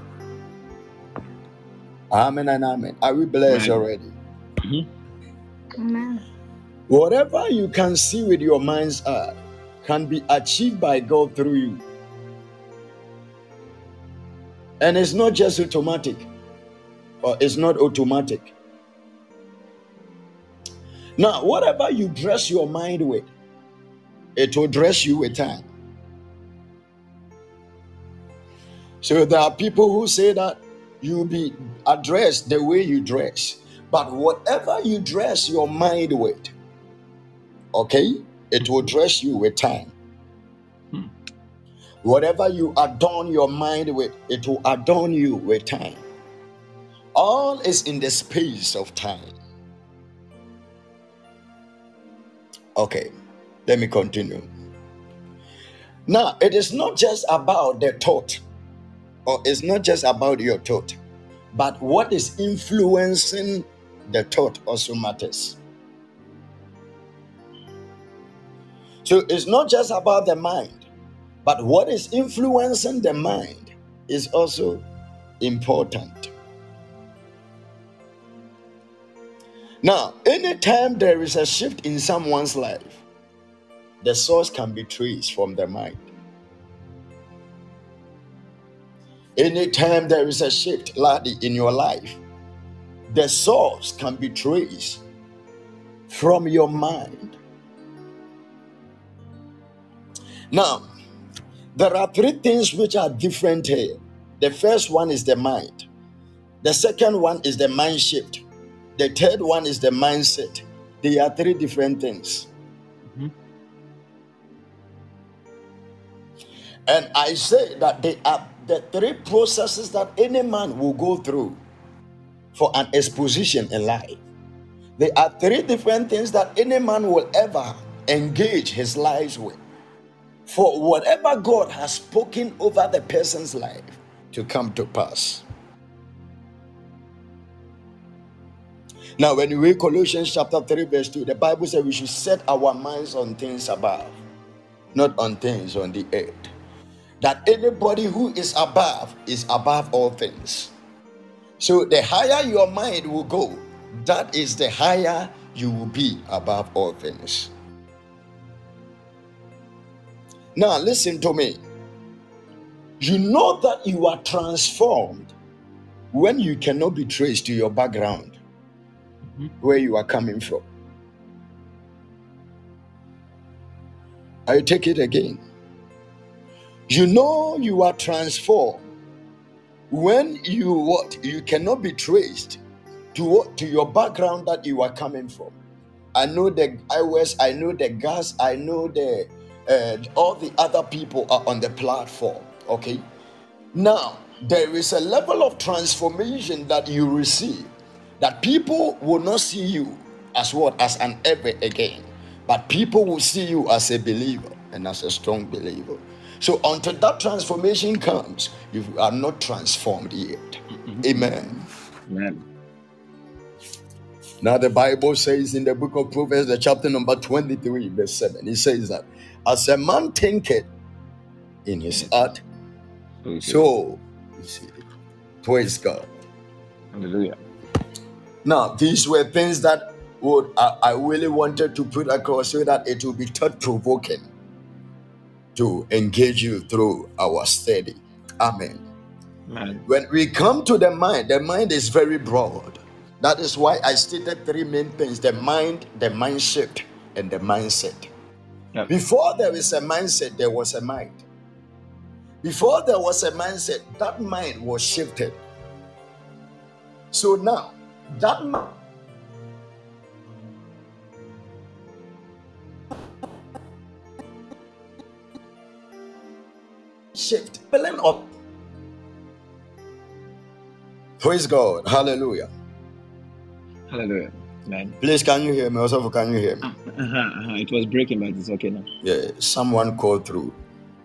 Speaker 5: Amen and amen. Are we blessed
Speaker 3: Amen.
Speaker 5: already? Mm-hmm.
Speaker 6: Amen.
Speaker 5: Whatever you can see with your mind's eye can be achieved by God through you. And it's not just automatic, or it's not automatic. Now, whatever you dress your mind with, it will dress you with time. So there are people who say that you'll be addressed the way you dress, but whatever you dress your mind with, okay, it will dress you with time.
Speaker 3: Hmm.
Speaker 5: Whatever you adorn your mind with, it will adorn you with time. All is in the space of time. Okay, let me continue. Now, it is not just about the thought, or it's not just about your thought, but what is influencing the thought also matters. So it's not just about the mind, but what is influencing the mind is also important. Now, anytime there is a shift in someone's life, the source can be traced from the mind. Anytime there is a shift, Ladi, in your life, the source can be traced from your mind. Now, there are three things which are different here. The first one is the mind, the second one is the mind shift, the third one is the mindset. They are three different things.
Speaker 3: Mhm.
Speaker 5: And I say that they are the three processes that any man will go through for an exposition in life. There are three different things that any man will ever engage his lives with for whatever God has spoken over the person's life to come to pass. Now, when you read Colossians chapter 3, verse 2, the Bible says we should set our minds on things above, not on things on the earth. That anybody who is above is above all things. So, the higher your mind will go, that is the higher you will be above all things. Now, listen to me. You know that you are transformed when you cannot be traced to your background. Where you are coming from. I take it again. You know you are transformed when you what you cannot be traced to what to your background that you are coming from. I know the iWest, I know the gas, I know the uh, all the other people are on the platform. Okay, now there is a level of transformation that you receive that people will not see you as what as an ever again, but people will see you as a believer and as a strong believer. So until that transformation comes, you are not transformed yet. Mm-hmm. Amen.
Speaker 3: Amen.
Speaker 5: Now the Bible says in the book of Proverbs, the chapter number 23, verse 7, it says that as a man thinketh in his heart,
Speaker 3: So,
Speaker 5: so is he. Praise God.
Speaker 3: Hallelujah.
Speaker 5: Now, these were things that would I, I really wanted to put across so that it will be thought provoking to engage you through our study. Amen.
Speaker 3: Amen.
Speaker 5: When we come to the mind, the mind is very broad. That is why I stated three main things the mind, the mind shift, and the mindset.
Speaker 3: Yep.
Speaker 5: Before there is a mindset, there was a mind. Before there was a mindset, that mind was shifted. So now, that mind shift, filling up. Praise God. Hallelujah.
Speaker 3: Hallelujah. Amen.
Speaker 5: Please, can you hear me? Also, can you hear me?
Speaker 3: Uh-huh, uh-huh. It was breaking, but it's okay now.
Speaker 5: Yeah, someone called through.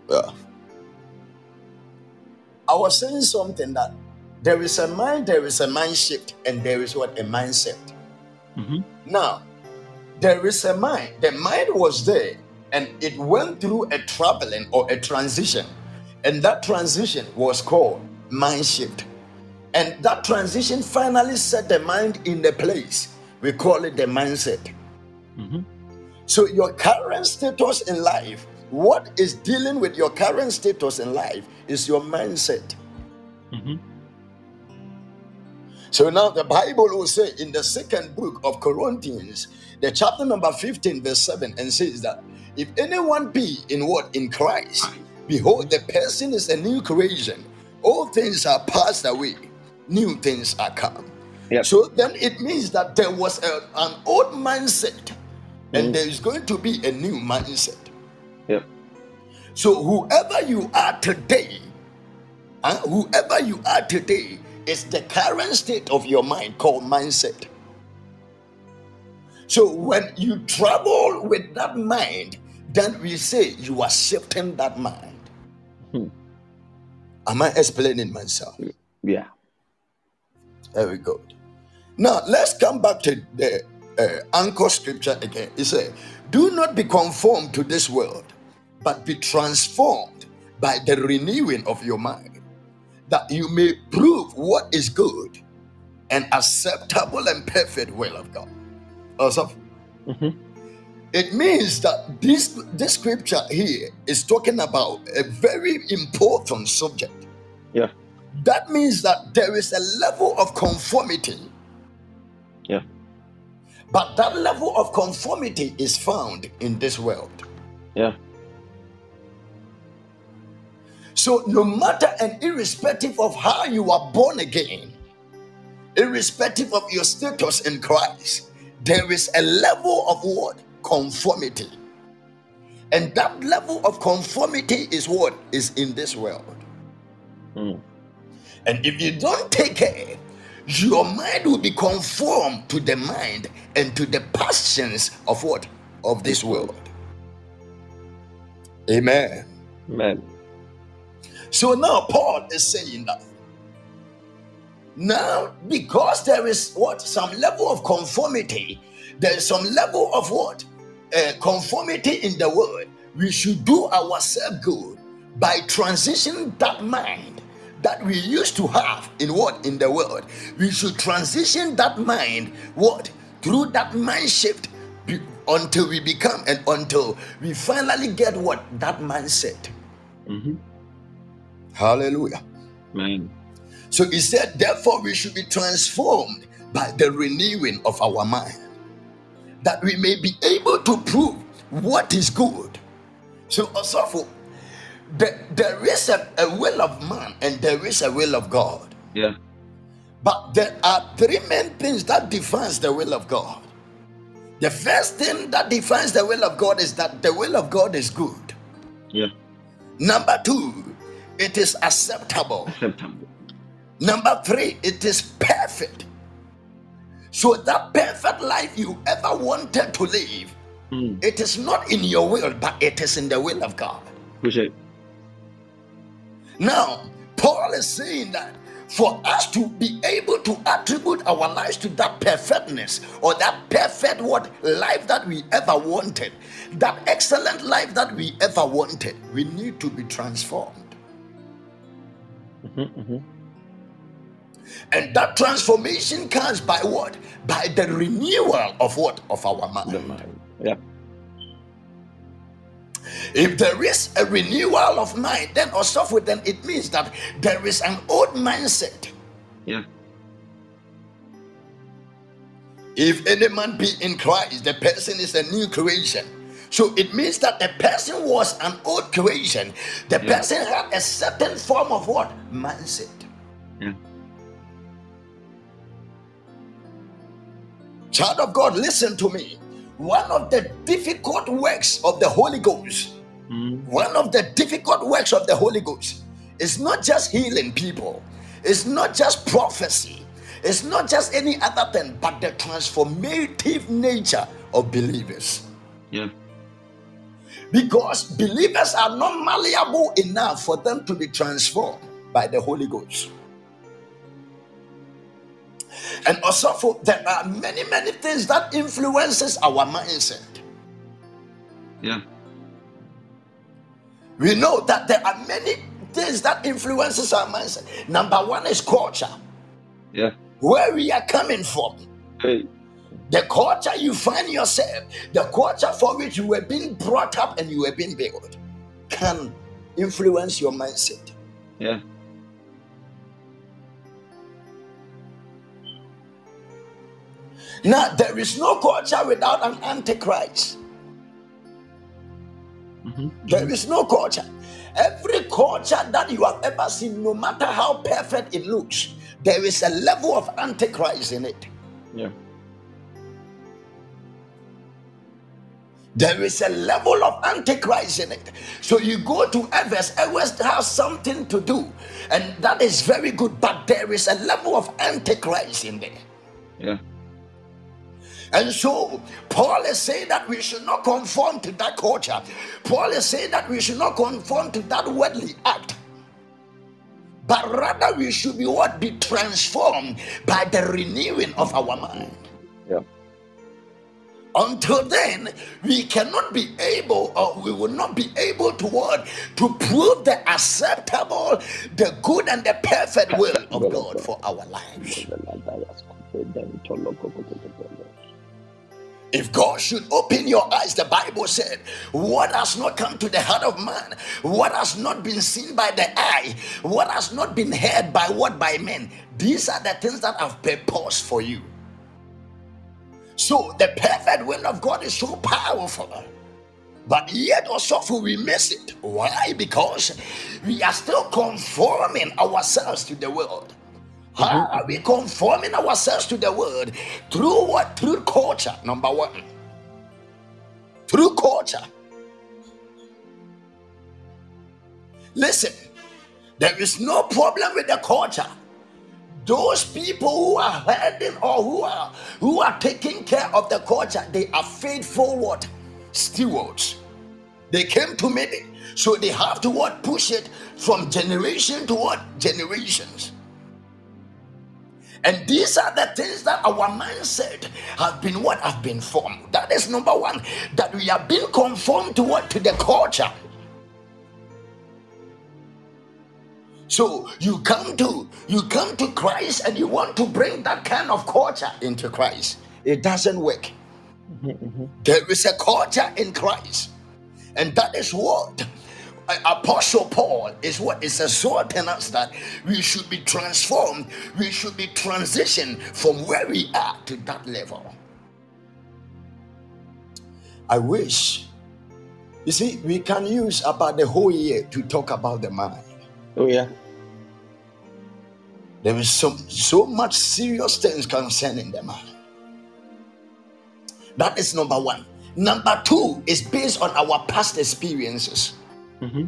Speaker 5: Yeah. I was saying something that there is a mind, there is a mind shift, and there is what a mindset.
Speaker 3: Mhm.
Speaker 5: Now, there is a mind. The mind was there, and it went through a traveling or a transition, and that transition was called mind shift. And that transition finally set the mind in the place. We call it the mindset.
Speaker 3: Mhm.
Speaker 5: So, your current status in life, what is dealing with your current status in life is your mindset.
Speaker 3: Mhm.
Speaker 5: So, now the Bible will say in the second book of Corinthians, the chapter number 15, verse 7, and says that if anyone be in what? In Christ, behold, the person is a new creation. All things are passed away, new things are come.
Speaker 3: Yep.
Speaker 5: So then it means that there was a- an old mindset and
Speaker 3: Mhm.
Speaker 5: there is going to be a new mindset.
Speaker 3: Yep.
Speaker 5: So whoever you are today, uh, whoever you are today is the current state of your mind called mindset. So when you travel with that mind, then we say you are shifting that mind.
Speaker 3: Hmm.
Speaker 5: Am I explaining myself?
Speaker 3: Yeah.
Speaker 5: Very good. Now let's come back to the uh, anchor scripture again. It said, "Do not be conformed to this world, but be transformed by the renewing of your mind, that you may prove what is good and acceptable and perfect will of God." Also,
Speaker 3: Mhm.
Speaker 5: it means that this this scripture here is talking about a very important subject.
Speaker 3: Yeah.
Speaker 5: That means that there is a level of conformity.
Speaker 3: Yeah.
Speaker 5: But that level of conformity is found in this world.
Speaker 3: Yeah.
Speaker 5: So, no matter and irrespective of how you are born again, irrespective of your status in Christ, there is a level of what? Conformity. And that level of conformity is what is in this world.
Speaker 3: Mm.
Speaker 5: And if you don't take care, your mind will be conformed to the mind and to the passions of what? Of this world. Amen.
Speaker 3: Man.
Speaker 5: So now Paul is saying that now because there is what? Some level of conformity, there is some level of what? Uh, conformity in the world. We should do ourselves good by transitioning that mind that we used to have in what? In the world. We should transition that mind what? Through that mind shift be- until we become and until we finally get what? That mindset.
Speaker 3: hmm
Speaker 5: Hallelujah.
Speaker 3: Man.
Speaker 5: So he said, therefore, we should be transformed by the renewing of our mind, that we may be able to prove what is good. So, also, there, there is a, a will of man and there is a will of God.
Speaker 3: Yeah.
Speaker 5: But there are three main things that defines the will of God. The first thing that defines the will of God is that the will of God is good.
Speaker 3: Yeah.
Speaker 5: Number two, it is acceptable.
Speaker 3: Acceptable.
Speaker 5: Number three, it is perfect. So that perfect life you ever wanted to live,
Speaker 3: Mm.
Speaker 5: it is not in your will, but it is in the will of God.
Speaker 3: Appreciate.
Speaker 5: Now, Paul is saying that for us to be able to attribute our lives to that perfectness or that perfect what life that we ever wanted, that excellent life that we ever wanted, we need to be transformed.
Speaker 3: Hmm hmm
Speaker 5: And that transformation comes by what? By the renewal of what? Of our mind.
Speaker 3: Mind. Yeah.
Speaker 5: If there is a renewal of mind, then also with then it means that there is an old mindset.
Speaker 3: Yeah.
Speaker 5: If any man be in Christ, the person is a new creation. So it means that the person was an old creation. The
Speaker 3: Yeah.
Speaker 5: person had a certain form of what? Mindset.
Speaker 3: Yeah.
Speaker 5: Child of God, listen to me. One of the difficult works of the Holy Ghost,
Speaker 3: Mm.
Speaker 5: one of the difficult works of the Holy Ghost is not just healing people, it's not just prophecy, it's not just any other thing, but the transformative nature of believers.
Speaker 3: Yeah.
Speaker 5: Because believers are not malleable enough for them to be transformed by the Holy Ghost. And also, for, there are many, many things that influences our mindset.
Speaker 3: Yeah.
Speaker 5: We know that there are many things that influences our mindset. Number one is culture,
Speaker 3: Yeah.
Speaker 5: where we are coming from.
Speaker 3: Hey.
Speaker 5: The culture you find yourself, the culture for which you were being brought up and you were being built, can influence your mindset.
Speaker 3: Yeah.
Speaker 5: Now, there is no culture without an antichrist.
Speaker 3: hmm
Speaker 5: There is no culture. Every culture that you have ever seen, no matter how perfect it looks, there is a level of antichrist in it.
Speaker 3: Yeah.
Speaker 5: There is a level of antichrist in it. So you go to Evers, Evers has something to do, and that is very good, but there is a level of antichrist in there.
Speaker 3: Yeah.
Speaker 5: And so Paul is saying that we should not conform to that culture. Paul is saying that we should not conform to that worldly act. But rather we should be what? Be transformed by the renewing of our mind.
Speaker 3: Yeah.
Speaker 5: Until then, we cannot be able, or we will not be able to what? To prove the acceptable, the good, and the perfect will of God for our lives. If God should open your eyes, the Bible said, What has not come to the heart of man, what has not been seen by the eye, what has not been heard by what by men, these are the things that have purpose for you. So the perfect will of God is so powerful. But yet also we miss it. Why? Because we are still conforming ourselves to the world. How mm-hmm. are we conforming ourselves to the world? Through what? Through culture, number one. Through culture. Listen, there is no problem with the culture those people who are heading or who are who are taking care of the culture they are faithful what? Stewards. They came to make it. So they have to what? Push it from generation to what? Generations. And these are the things that our mindset have been what? Have been formed. That is number one. That we have been conformed to what? To the culture So you come to you come to Christ and you want to bring that kind of culture into Christ. It doesn't work. Mm-hmm. There is a culture in Christ, and that is what Apostle Paul is what is exhorting us that we should be transformed, we should be transitioned from where we are to that level. I wish, you see, we can use about the whole year to talk about the mind.
Speaker 3: Oh yeah.
Speaker 5: There is so, so much serious things concerning them. That is number one. Number two is based on our past experiences,
Speaker 3: Mm-hmm.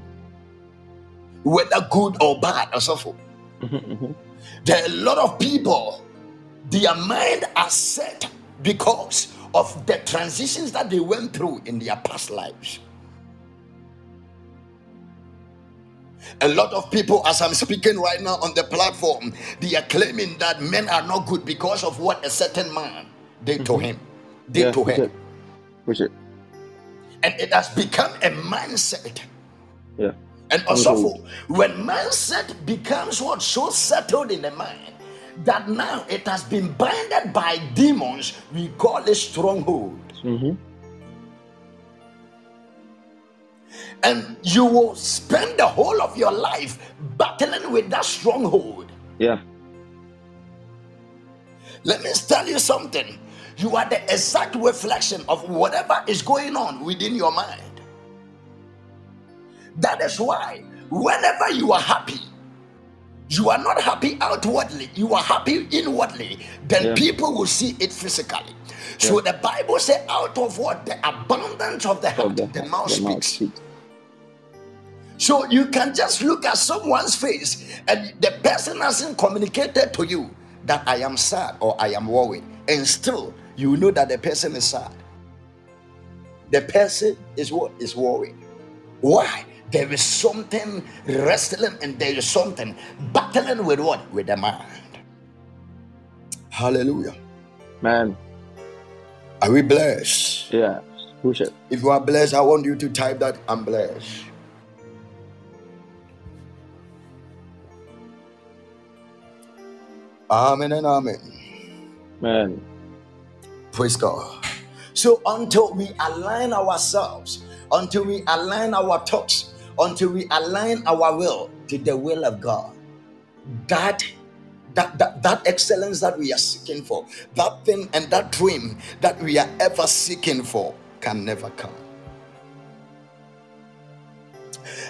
Speaker 5: whether good or bad or so forth.
Speaker 3: Mm-hmm. Mm-hmm.
Speaker 5: There are a lot of people, their mind are set because of the transitions that they went through in their past lives. A lot of people, as I'm speaking right now on the platform, they are claiming that men are not good because of what a certain man did to him, did
Speaker 3: Yeah.
Speaker 5: to
Speaker 3: it. Push it.
Speaker 5: And it has become a mindset.
Speaker 3: Yeah.
Speaker 5: And also,
Speaker 3: Stronghold.
Speaker 5: when mindset becomes what so settled in the mind that now it has been binded by demons, we call it stronghold.
Speaker 3: Mm-hmm.
Speaker 5: And you will spend the whole of your life battling with that stronghold.
Speaker 3: Yeah.
Speaker 5: Let me tell you something. You are the exact reflection of whatever is going on within your mind. That is why, whenever you are happy, you are not happy outwardly, you are happy inwardly, then
Speaker 3: Yeah.
Speaker 5: people will see it physically. So the Bible says, out of what? The abundance of the heart,
Speaker 3: the,
Speaker 5: the mouth
Speaker 3: the mouth
Speaker 5: speaks.
Speaker 3: speaks.
Speaker 5: So you can just look at someone's face and the person hasn't communicated to you that I am sad or I am worried. And still you know that the person is sad. The person is what is worried. Why? There is something wrestling and there is something battling with what? With the mind. Hallelujah.
Speaker 3: Man.
Speaker 5: Are we blessed?
Speaker 3: Yeah. Push it.
Speaker 5: If you are blessed, I want you to type that I'm blessed. Amen and amen.
Speaker 3: Man.
Speaker 5: Praise God. So until we align ourselves, until we align our thoughts, until we align our will to the will of God, that that, that that excellence that we are seeking for, that thing and that dream that we are ever seeking for can never come.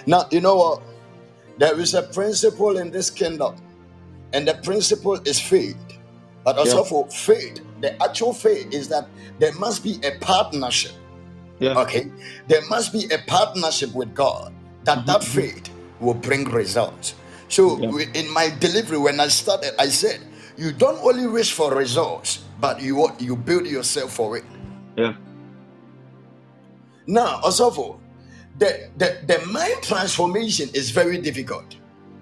Speaker 5: Now, you know what? There is a principle in this kingdom, and the principle is faith. But also
Speaker 3: Yeah.
Speaker 5: for faith, the actual faith is that there must be a partnership.
Speaker 3: Yeah.
Speaker 5: Okay, there must be a partnership with God that that
Speaker 3: Mhm.
Speaker 5: faith will bring results. So
Speaker 3: Yeah.
Speaker 5: in my delivery, when I started, I said, you don't only wish for results, but you you build yourself for it.
Speaker 3: Yeah.
Speaker 5: Now, also, the, the the mind transformation is very difficult.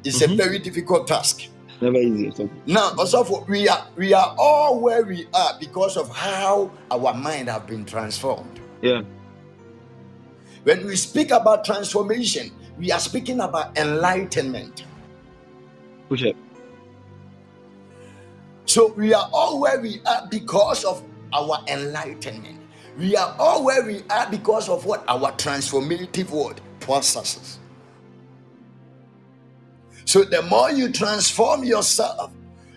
Speaker 5: It's a
Speaker 3: Mhm.
Speaker 5: very difficult task.
Speaker 3: Never easy. So,
Speaker 5: Now, also, we are we are all where we are because of how our mind have been transformed.
Speaker 3: yeah.
Speaker 5: When we speak about transformation, we are speaking about enlightenment.
Speaker 3: Push.
Speaker 5: So we are all where we are because of our enlightenment. We are all where we are because of what our transformative word processes. So the more you transform yourself,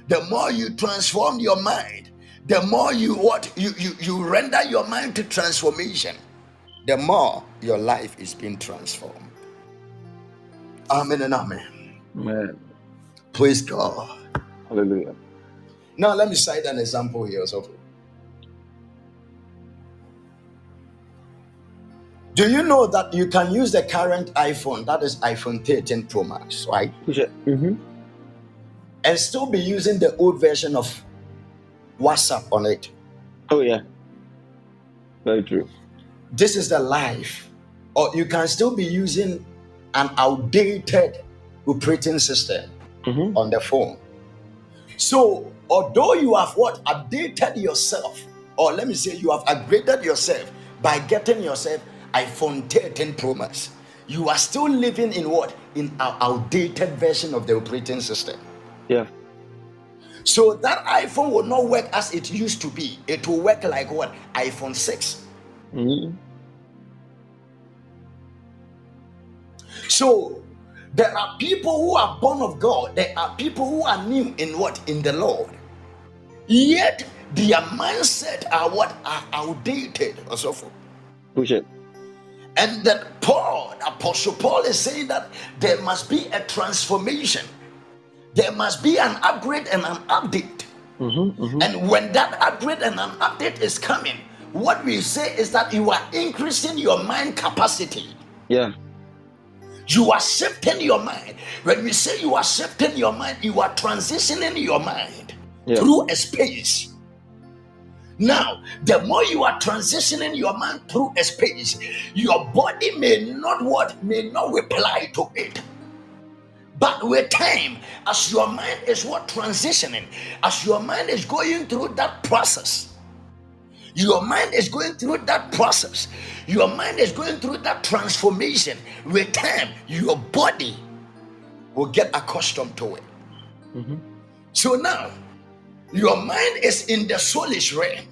Speaker 5: the more you transform your mind, the more you what you you, you render your mind to transformation, the more your life is being transformed. Amen and amen.
Speaker 3: Man.
Speaker 5: Praise God.
Speaker 3: Hallelujah.
Speaker 5: Now let me cite an example here also. Do you know that you can use the current iPhone, that is iPhone 13 Pro Max, right?
Speaker 3: It. Mm-hmm.
Speaker 5: And still be using the old version of WhatsApp on it.
Speaker 3: Oh, yeah. Very true.
Speaker 5: This is the life. Or you can still be using an outdated operating system
Speaker 3: Mm-hmm.
Speaker 5: on the phone. So, although you have what updated yourself, or let me say you have upgraded yourself by getting yourself iPhone 13 Pro Max, you are still living in what? In an outdated version of the operating system.
Speaker 3: Yeah.
Speaker 5: So that iPhone will not work as it used to be. It will work like what? iPhone 6.
Speaker 3: Mm-hmm.
Speaker 5: So there are people who are born of God. There are people who are new in what? In the Lord. Yet their mindset are what are outdated or so forth.
Speaker 3: Push it.
Speaker 5: And that Paul, Apostle Paul is saying that there must be a transformation. There must be an upgrade and an update.
Speaker 3: Mm-hmm. Mm-hmm.
Speaker 5: And when that upgrade and an update is coming, what we say is that you are increasing your mind capacity.
Speaker 3: Yeah.
Speaker 5: You are shifting your mind. When we say you are shifting your mind, you are transitioning your mind
Speaker 3: Yeah.
Speaker 5: through a space. Now, the more you are transitioning your mind through a space, your body may not what may not reply to it. But with time, as your mind is what transitioning, as your mind is going through that process, your mind is going through that process. Your mind is going through that transformation. With time, your body will get accustomed to it.
Speaker 3: Mhm.
Speaker 5: So now, your mind is in the soulish realm.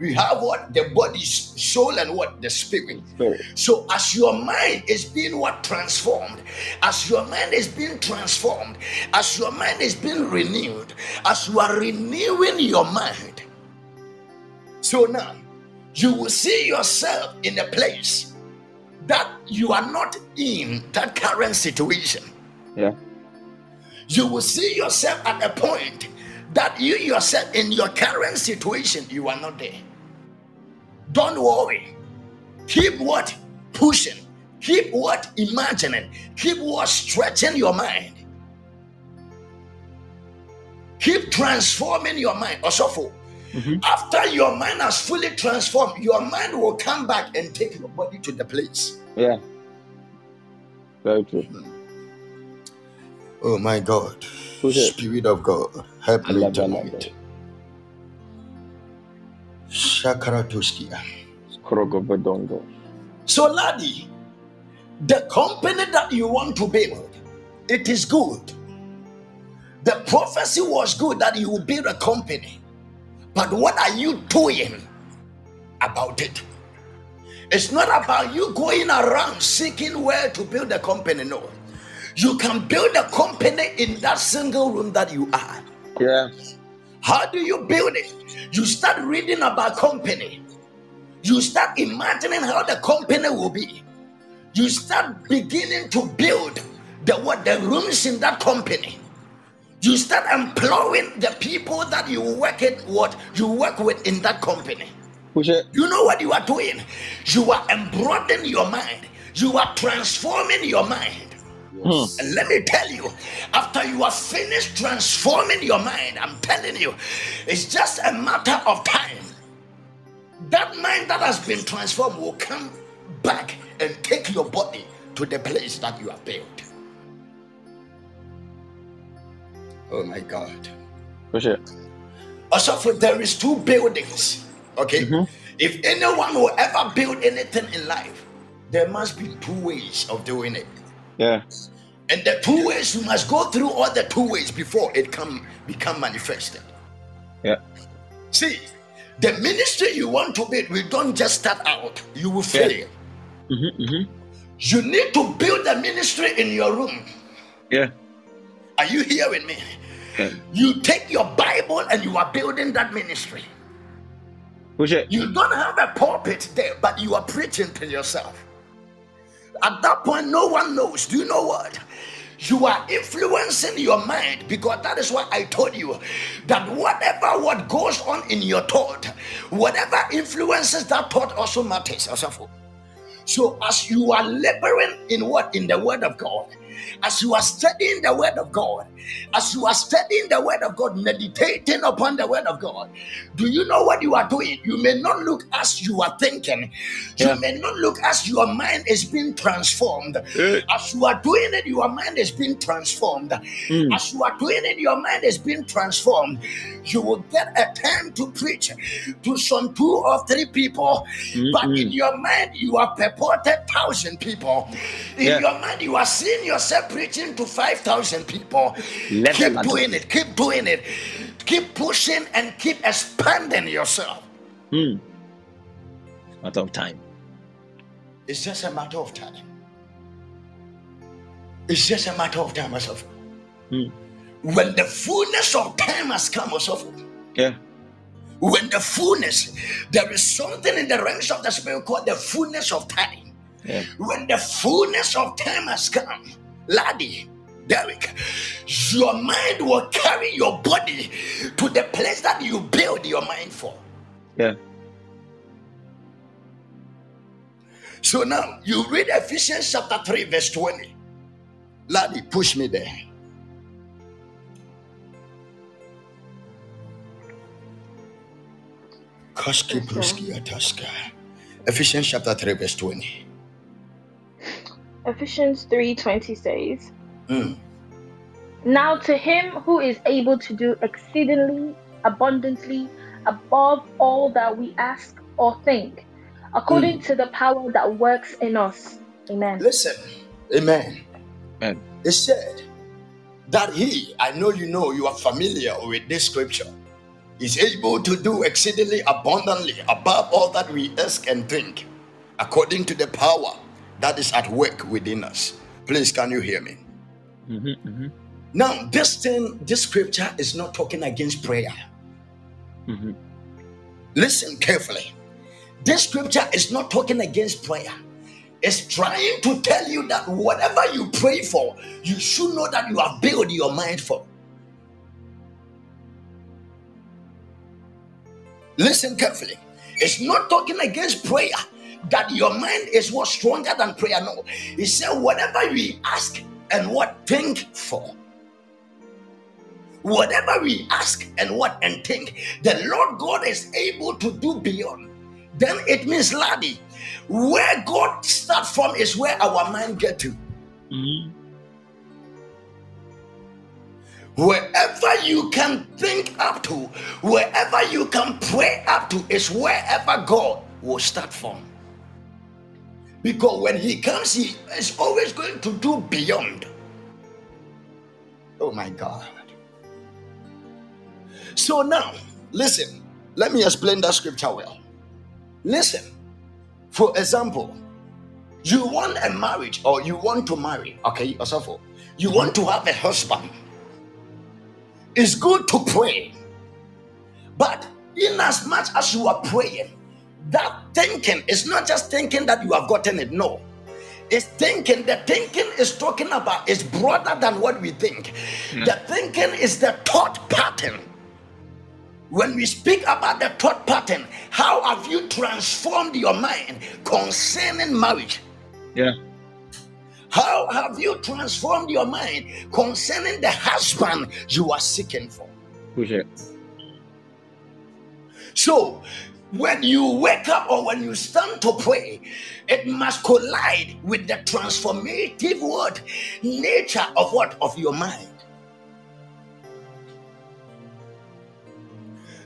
Speaker 5: We have what? The body, soul, and what? The spirit.
Speaker 3: Spirit.
Speaker 5: So as your mind is being what transformed, as your mind is being transformed, as your mind is being renewed, as you are renewing your mind. So now you will see yourself in a place that you are not in that current situation.
Speaker 3: Yeah.
Speaker 5: You will see yourself at a point that you yourself in your current situation you are not there. Don't worry. Keep what? Pushing. Keep what? Imagining. Keep what? Stretching your mind. Keep transforming your mind. Also,
Speaker 3: Mhm.
Speaker 5: after your mind has fully transformed, your mind will come back and take your body to the place.
Speaker 3: Yeah. Very true.
Speaker 5: Oh my God.
Speaker 3: It.
Speaker 5: Spirit of God, help
Speaker 3: I
Speaker 5: me
Speaker 3: love that, love
Speaker 5: tonight.
Speaker 3: Krogovadongo.
Speaker 5: So, Ladi, the company that you want to build, it is good. The prophecy was good that you will build a company. But what are you doing about it? It's not about you going around seeking where to build a company. No. You can build a company in that single room that you are.
Speaker 3: Yeah.
Speaker 5: How do you build it? You start reading about company. You start imagining how the company will be. You start beginning to build the what the rooms in that company. You start employing the people that you work it what you work with in that company. You know what you are doing? You are embroadening your mind. You are transforming your mind.
Speaker 3: Hmm.
Speaker 5: And let me tell you, after you are finished transforming your mind, I'm telling you, it's just a matter of time. That mind that has been transformed will come back and take your body to the place that you have built. Oh my God.
Speaker 3: Push it.
Speaker 5: Also, there is two buildings. Okay.
Speaker 3: Mhm.
Speaker 5: If anyone will ever build anything in life, there must be two ways of doing it.
Speaker 3: Yeah.
Speaker 5: And the two ways you must go through all the two ways before it come become manifested.
Speaker 3: Yeah.
Speaker 5: See, the ministry you want to build, we don't just start out. You will fail.
Speaker 3: Mm-hmm, mm-hmm.
Speaker 5: You need to build a ministry in your room.
Speaker 3: Yeah.
Speaker 5: Are you hearing me? You take your Bible and you are building that ministry. You don't have a pulpit there, but you are preaching to yourself. At that point, no one knows. Do you know what? You are influencing your mind because that is what I told you that whatever what goes on in your thought, whatever influences that thought also matters. Also. So as you are laboring in what in the word of God, as you are studying the word of God, as you are studying the word of God, meditating upon the word of God, do you know what you are doing? You may not look as you are thinking, you may not look as your mind is being transformed.
Speaker 3: Yeah.
Speaker 5: As you are doing it, your mind is being transformed.
Speaker 3: Mm.
Speaker 5: As you are doing it, your mind is being transformed. You will get a time to preach to some two or three people, but in your mind, you are purported thousand people. In
Speaker 3: Yeah.
Speaker 5: your mind, you are seeing yourself preaching to five thousand people.
Speaker 3: Let
Speaker 5: keep doing it, keep doing it, keep pushing and keep expanding yourself.
Speaker 3: Mm. Matter of time.
Speaker 5: It's just a matter of time. It's just a matter of time, myself.
Speaker 3: Mm.
Speaker 5: When the fullness of time has come, myself.
Speaker 3: Yeah.
Speaker 5: When the fullness, there is something in the realms of the spirit called the fullness of time.
Speaker 3: Yeah.
Speaker 5: When the fullness of time has come, Ladi, Derek, your mind will carry your body to the place that you build your mind for.
Speaker 3: Yeah.
Speaker 5: So now you read Ephesians chapter 3, verse 20. Ladi, push me there. Koski
Speaker 6: Yes.
Speaker 5: Pruski Ataska. Ephesians chapter 3, verse 20.
Speaker 6: Ephesians 3:20 says,
Speaker 5: Mm.
Speaker 6: Now to him who is able to do exceedingly abundantly above all that we ask or think, according to the power that works in us. Amen.
Speaker 5: Listen, amen.
Speaker 3: Amen.
Speaker 5: It said that he, I know you know, you are familiar with this scripture, is able to do exceedingly abundantly above all that we ask and think, according to the power that is at work within us. Please, can you hear me?
Speaker 3: Mm-hmm, mm-hmm,
Speaker 5: Now, this thing, this scripture is not talking against prayer.
Speaker 3: mm-hmm.
Speaker 5: Listen carefully. This scripture is not talking against prayer. It's trying to tell you that whatever you pray for, you should know that you have built your mind for. Listen carefully. It's not talking against prayer that your mind is what stronger than prayer. No. he said whatever we ask and what think for. Whatever we ask and what and think, the Lord God is able to do beyond. Then it means, Ladi, where God start from is where our mind get to.
Speaker 3: Mm-hmm.
Speaker 5: Wherever you can think up to, wherever you can pray up to, is wherever God will start from. Because when He comes, He is always going to do beyond. Oh my God. So now, listen, let me explain that scripture well. Listen, for example, you want a marriage or you want to marry, okay, also you want to have a husband it's good to pray. But in as much as you are praying, that thinking is not just thinking that you have gotten it. No. It's thinking, the thinking is talking about is broader than what we think. Hmm. The thinking is the thought pattern. when we speak about the thought pattern, how have you transformed your mind concerning marriage?
Speaker 3: Yeah.
Speaker 5: How have you transformed your mind concerning the husband you are seeking for?
Speaker 3: Push it.
Speaker 5: So, when you wake up or when you stand to pray, it must collide with the transformative word nature of what? Of your mind.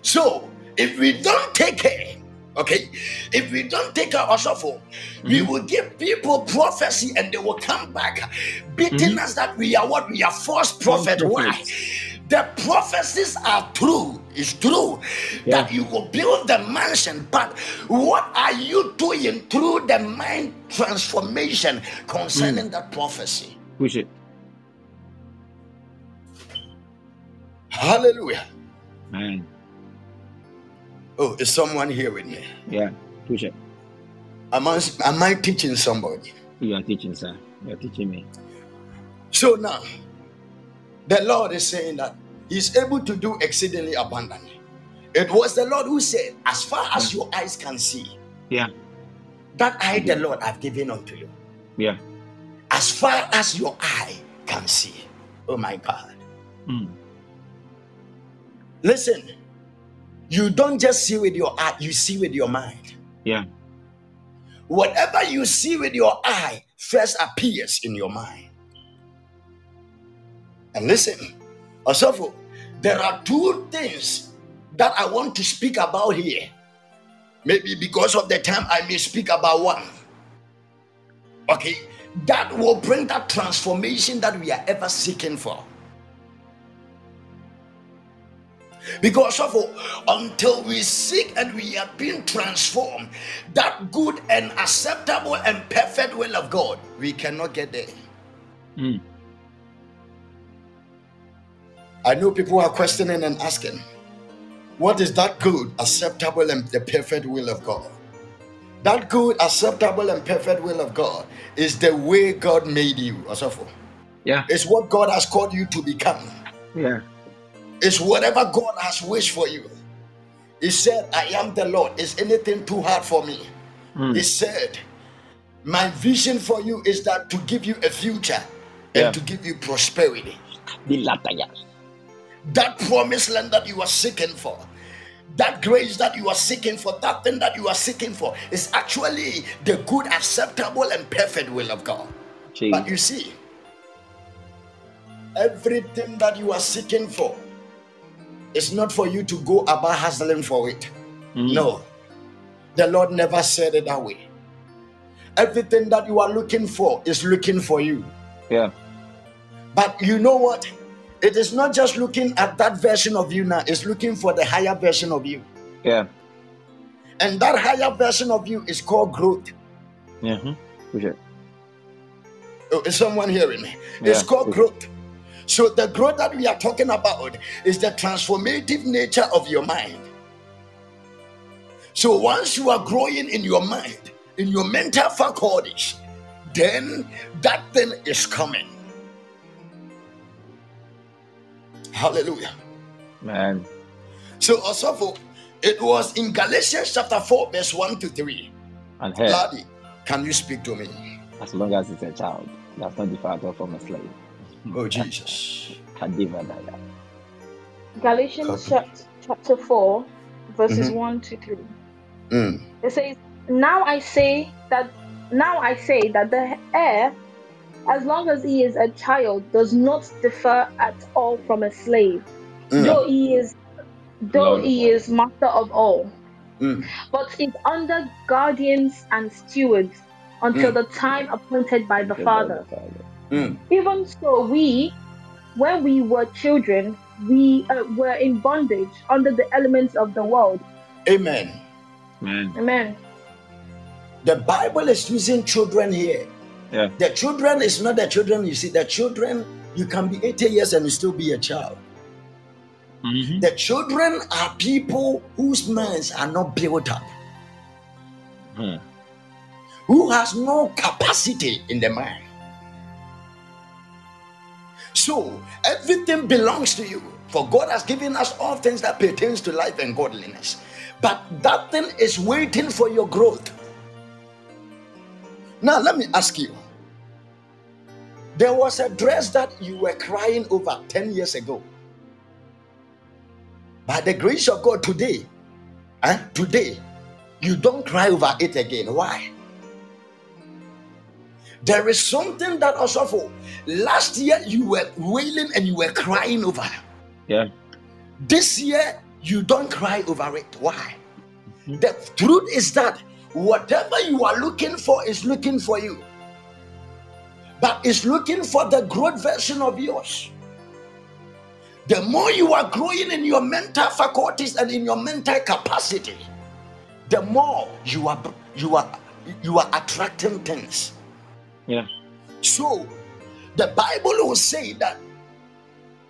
Speaker 5: So, if we don't take care, okay, if we don't take care of shuffle, we mm-hmm. will give people prophecy and they will come back beating mm-hmm. us that we are what we are false prophet. Why? The prophecies are true. It's true
Speaker 3: Yeah.
Speaker 5: that you will build the mansion, but what are you doing through the mind transformation concerning mm. that prophecy?
Speaker 3: Push it.
Speaker 5: Hallelujah.
Speaker 3: Man.
Speaker 5: Oh, is someone here with me?
Speaker 3: Yeah. Push it.
Speaker 5: Am I, am I teaching somebody?
Speaker 3: You are teaching, sir. You are teaching me.
Speaker 5: So now, the Lord is saying that He's able to do exceedingly abundantly. It was the Lord who said, As far as your eyes can see,
Speaker 3: Yeah.
Speaker 5: that I, the Lord, have given unto you.
Speaker 3: Yeah.
Speaker 5: As far as your eye can see. Oh my God.
Speaker 3: Mm.
Speaker 5: Listen, you don't just see with your eye, you see with your mind.
Speaker 3: Yeah.
Speaker 5: Whatever you see with your eye first appears in your mind. And listen, Osofo, there are two things that I want to speak about here. Maybe because of the time, I may speak about one. Okay, that will bring that transformation that we are ever seeking for. Because of until we seek and we are being transformed, that good and acceptable and perfect will of God, we cannot get there.
Speaker 3: Mm.
Speaker 5: I know people are questioning and asking, what is that good, acceptable, and the perfect will of God? That good, acceptable, and perfect will of God is the way God made you, Osofo.
Speaker 3: Yeah.
Speaker 5: It's what God has called you to become.
Speaker 3: Yeah.
Speaker 5: It's whatever God has wished for you. He said, I am the Lord. Is anything too hard for me?
Speaker 3: Mm.
Speaker 5: He said, My vision for you is that to give you a future and
Speaker 3: Yeah.
Speaker 5: to give you prosperity.
Speaker 3: The latter, yeah.
Speaker 5: That promised land that you are seeking for, that grace that you are seeking for, that thing that you are seeking for is actually the good, acceptable, and perfect will of God. But you see, everything that you are seeking for is not for you to go about hustling for it.
Speaker 3: Mm.
Speaker 5: No, the Lord never said it that way. Everything that you are looking for is looking for you.
Speaker 3: Yeah.
Speaker 5: But you know what? It is not just looking at that version of you now, it's looking for the higher version of you.
Speaker 3: Yeah.
Speaker 5: And that higher version of you is called growth.
Speaker 3: Yeah. mhm. Push.
Speaker 5: Oh, is someone hearing me? It's
Speaker 3: Yeah.
Speaker 5: called growth. So, the growth that we are talking about is the transformative nature of your mind. So, once you are growing in your mind, in your mental faculties, then that thing is coming. Hallelujah.
Speaker 3: Man.
Speaker 5: So, also, it was in Galatians chapter 4, verse 1 to 3.
Speaker 3: And here,
Speaker 5: Ladi, can you speak to me?
Speaker 3: as long as it's a child, that's not differ at all from a slave.
Speaker 5: Oh, Jesus.
Speaker 3: Kadivadaya.
Speaker 6: Galatians
Speaker 5: Copy.
Speaker 6: chapter, chapter 4, verses
Speaker 5: Mhm.
Speaker 6: 1 to 3.
Speaker 5: Mm,
Speaker 6: It says, Now I say that now I say that the heir, as long as he is a child, does not differ at all from a slave,
Speaker 5: mm,
Speaker 6: though he is though
Speaker 3: Lord of
Speaker 6: he is master of all,
Speaker 5: mm.
Speaker 6: but is under guardians and stewards until
Speaker 5: Mm.
Speaker 6: the time appointed by the Father.
Speaker 5: Mm.
Speaker 6: Even so, we, when we were children, we uh, were in bondage under the elements of the world.
Speaker 5: Amen.
Speaker 3: Man.
Speaker 6: Amen.
Speaker 5: The Bible is using children here.
Speaker 3: Yeah.
Speaker 5: The children is not the children you see. The children, you can be 80 years and you still be a child.
Speaker 3: Mhm.
Speaker 5: The children are people whose minds are not built up,
Speaker 3: Hmm.
Speaker 5: who has no capacity in the mind. So everything belongs to you. For God has given us all things that pertains to life and godliness. But that thing is waiting for your growth. Now, let me ask you. There was a dress that you were crying over 10 years ago. By the grace of God, today, eh, today, you don't cry over it again. Why? There is something that also for last year you were wailing and you were crying over.
Speaker 3: Yeah.
Speaker 5: This year you don't cry over it. Why?
Speaker 3: Mhm.
Speaker 5: The truth is that whatever you are looking for is looking for you, but it's looking for the growth version of yours. The more you are growing in your mental faculties and in your mental capacity, the more you are you are you are attracting things.
Speaker 3: Yeah.
Speaker 5: So, the Bible will say that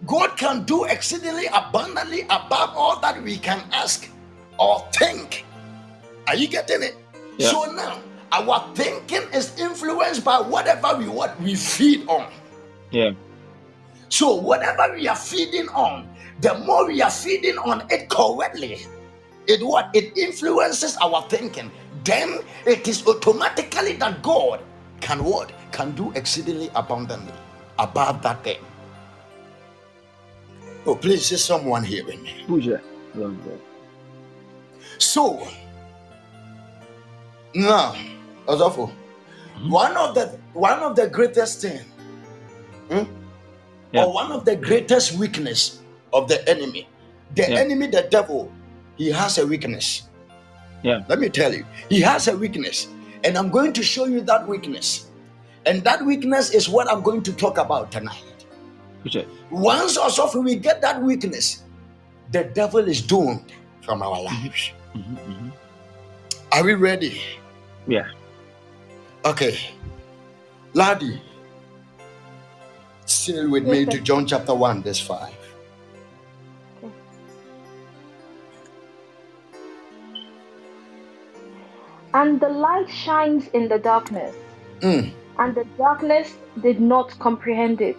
Speaker 5: God can do exceedingly abundantly above all that we can ask or think. Are you getting it?
Speaker 3: Yeah.
Speaker 5: So now, our thinking is influenced by whatever we what we feed on.
Speaker 3: Yeah.
Speaker 5: So whatever we are feeding on, the more we are feeding on it correctly, it what it influences our thinking. Then it is automatically that God can what can do exceedingly abundantly above that thing. Oh, please, is someone hearing me?
Speaker 3: Who's that.
Speaker 5: So now, Osofo, one of the one of the greatest thing, hmm,
Speaker 3: Yeah.
Speaker 5: or one of the greatest weakness of the enemy, the
Speaker 3: Yeah.
Speaker 5: enemy, the devil, he has a weakness.
Speaker 3: Yeah.
Speaker 5: Let me tell you, he has a weakness, and I'm going to show you that weakness, and that weakness is what I'm going to talk about tonight.
Speaker 3: That?
Speaker 5: Once Osofo, we get that weakness, the devil is doomed from our lives.
Speaker 3: Mhm, mhm.
Speaker 5: Are we ready?
Speaker 3: Yeah.
Speaker 5: Okay. Ladi, still with
Speaker 6: Yes,
Speaker 5: me
Speaker 6: sir.
Speaker 5: to John chapter 1, verse 5.
Speaker 6: And the light shines in the darkness,
Speaker 5: Mm.
Speaker 6: and the darkness did not comprehend it.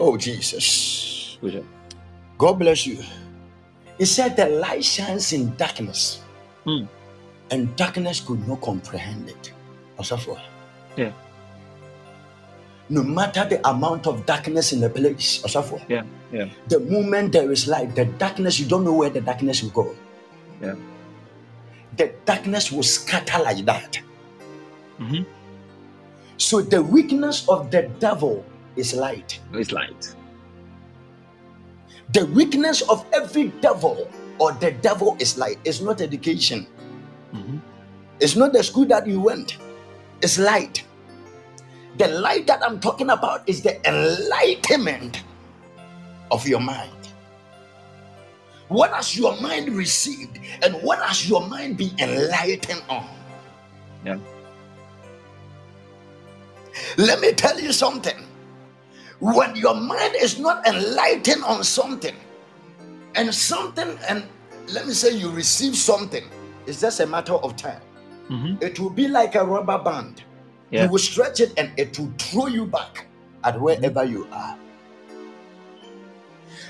Speaker 5: Oh, Jesus. God bless you. He said the light shines in darkness,
Speaker 3: Mm.
Speaker 5: And darkness could not comprehend it. Osofo.
Speaker 3: Yeah.
Speaker 5: No matter the amount of darkness in the place, Osofo,
Speaker 3: Yeah. Yeah.
Speaker 5: the moment there is light, the darkness, you don't know where the darkness will go.
Speaker 3: Yeah.
Speaker 5: The darkness will scatter like that.
Speaker 3: Mhm.
Speaker 5: So the weakness of the devil is light.
Speaker 3: It's light.
Speaker 5: The weakness of every devil or the devil is light. It's not education. It's not the school that you went. It's light. The light that I'm talking about is the enlightenment of your mind. What has your mind received and what has your mind been enlightened on?
Speaker 3: Yeah.
Speaker 5: Let me tell you something. When your mind is not enlightened on something, and something, and let me say you receive something, it's just a matter of time.
Speaker 3: Mhm.
Speaker 5: It will be like a rubber band.
Speaker 3: Yeah.
Speaker 5: You will stretch it and it will throw you back at wherever you are.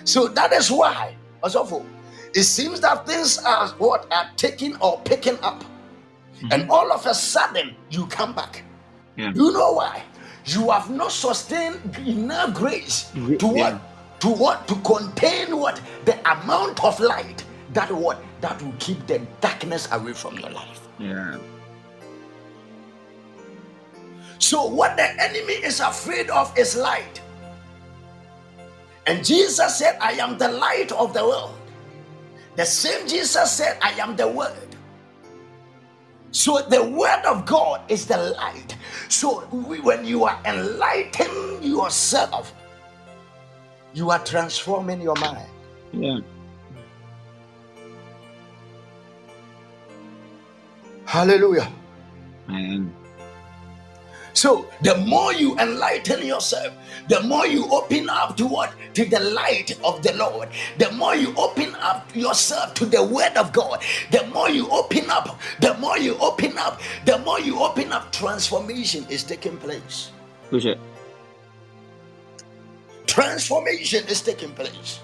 Speaker 5: So that is why, also, it seems that things are what are taking or picking up, and all of a sudden you come back.
Speaker 3: Yeah.
Speaker 5: You know why? You have not sustained enough grace to what?
Speaker 3: yeah.
Speaker 5: To what? To contain what? The amount of light that what? That will keep the darkness away from your life.
Speaker 3: Yeah.
Speaker 5: So, what the enemy is afraid of is light. And Jesus said, I am the light of the world. The same Jesus said, I am the word. So, the word of God is the light. So, we- when you are enlightening yourself, you are transforming your mind.
Speaker 3: Yeah.
Speaker 5: Hallelujah.
Speaker 3: And
Speaker 5: So the more you enlighten yourself, the more you open up to what? To the light of the Lord. The more you open up yourself to the word of God. The more you open up, the more you open up, the more you open up, transformation is taking place.
Speaker 3: who's that?
Speaker 5: Transformation is taking place.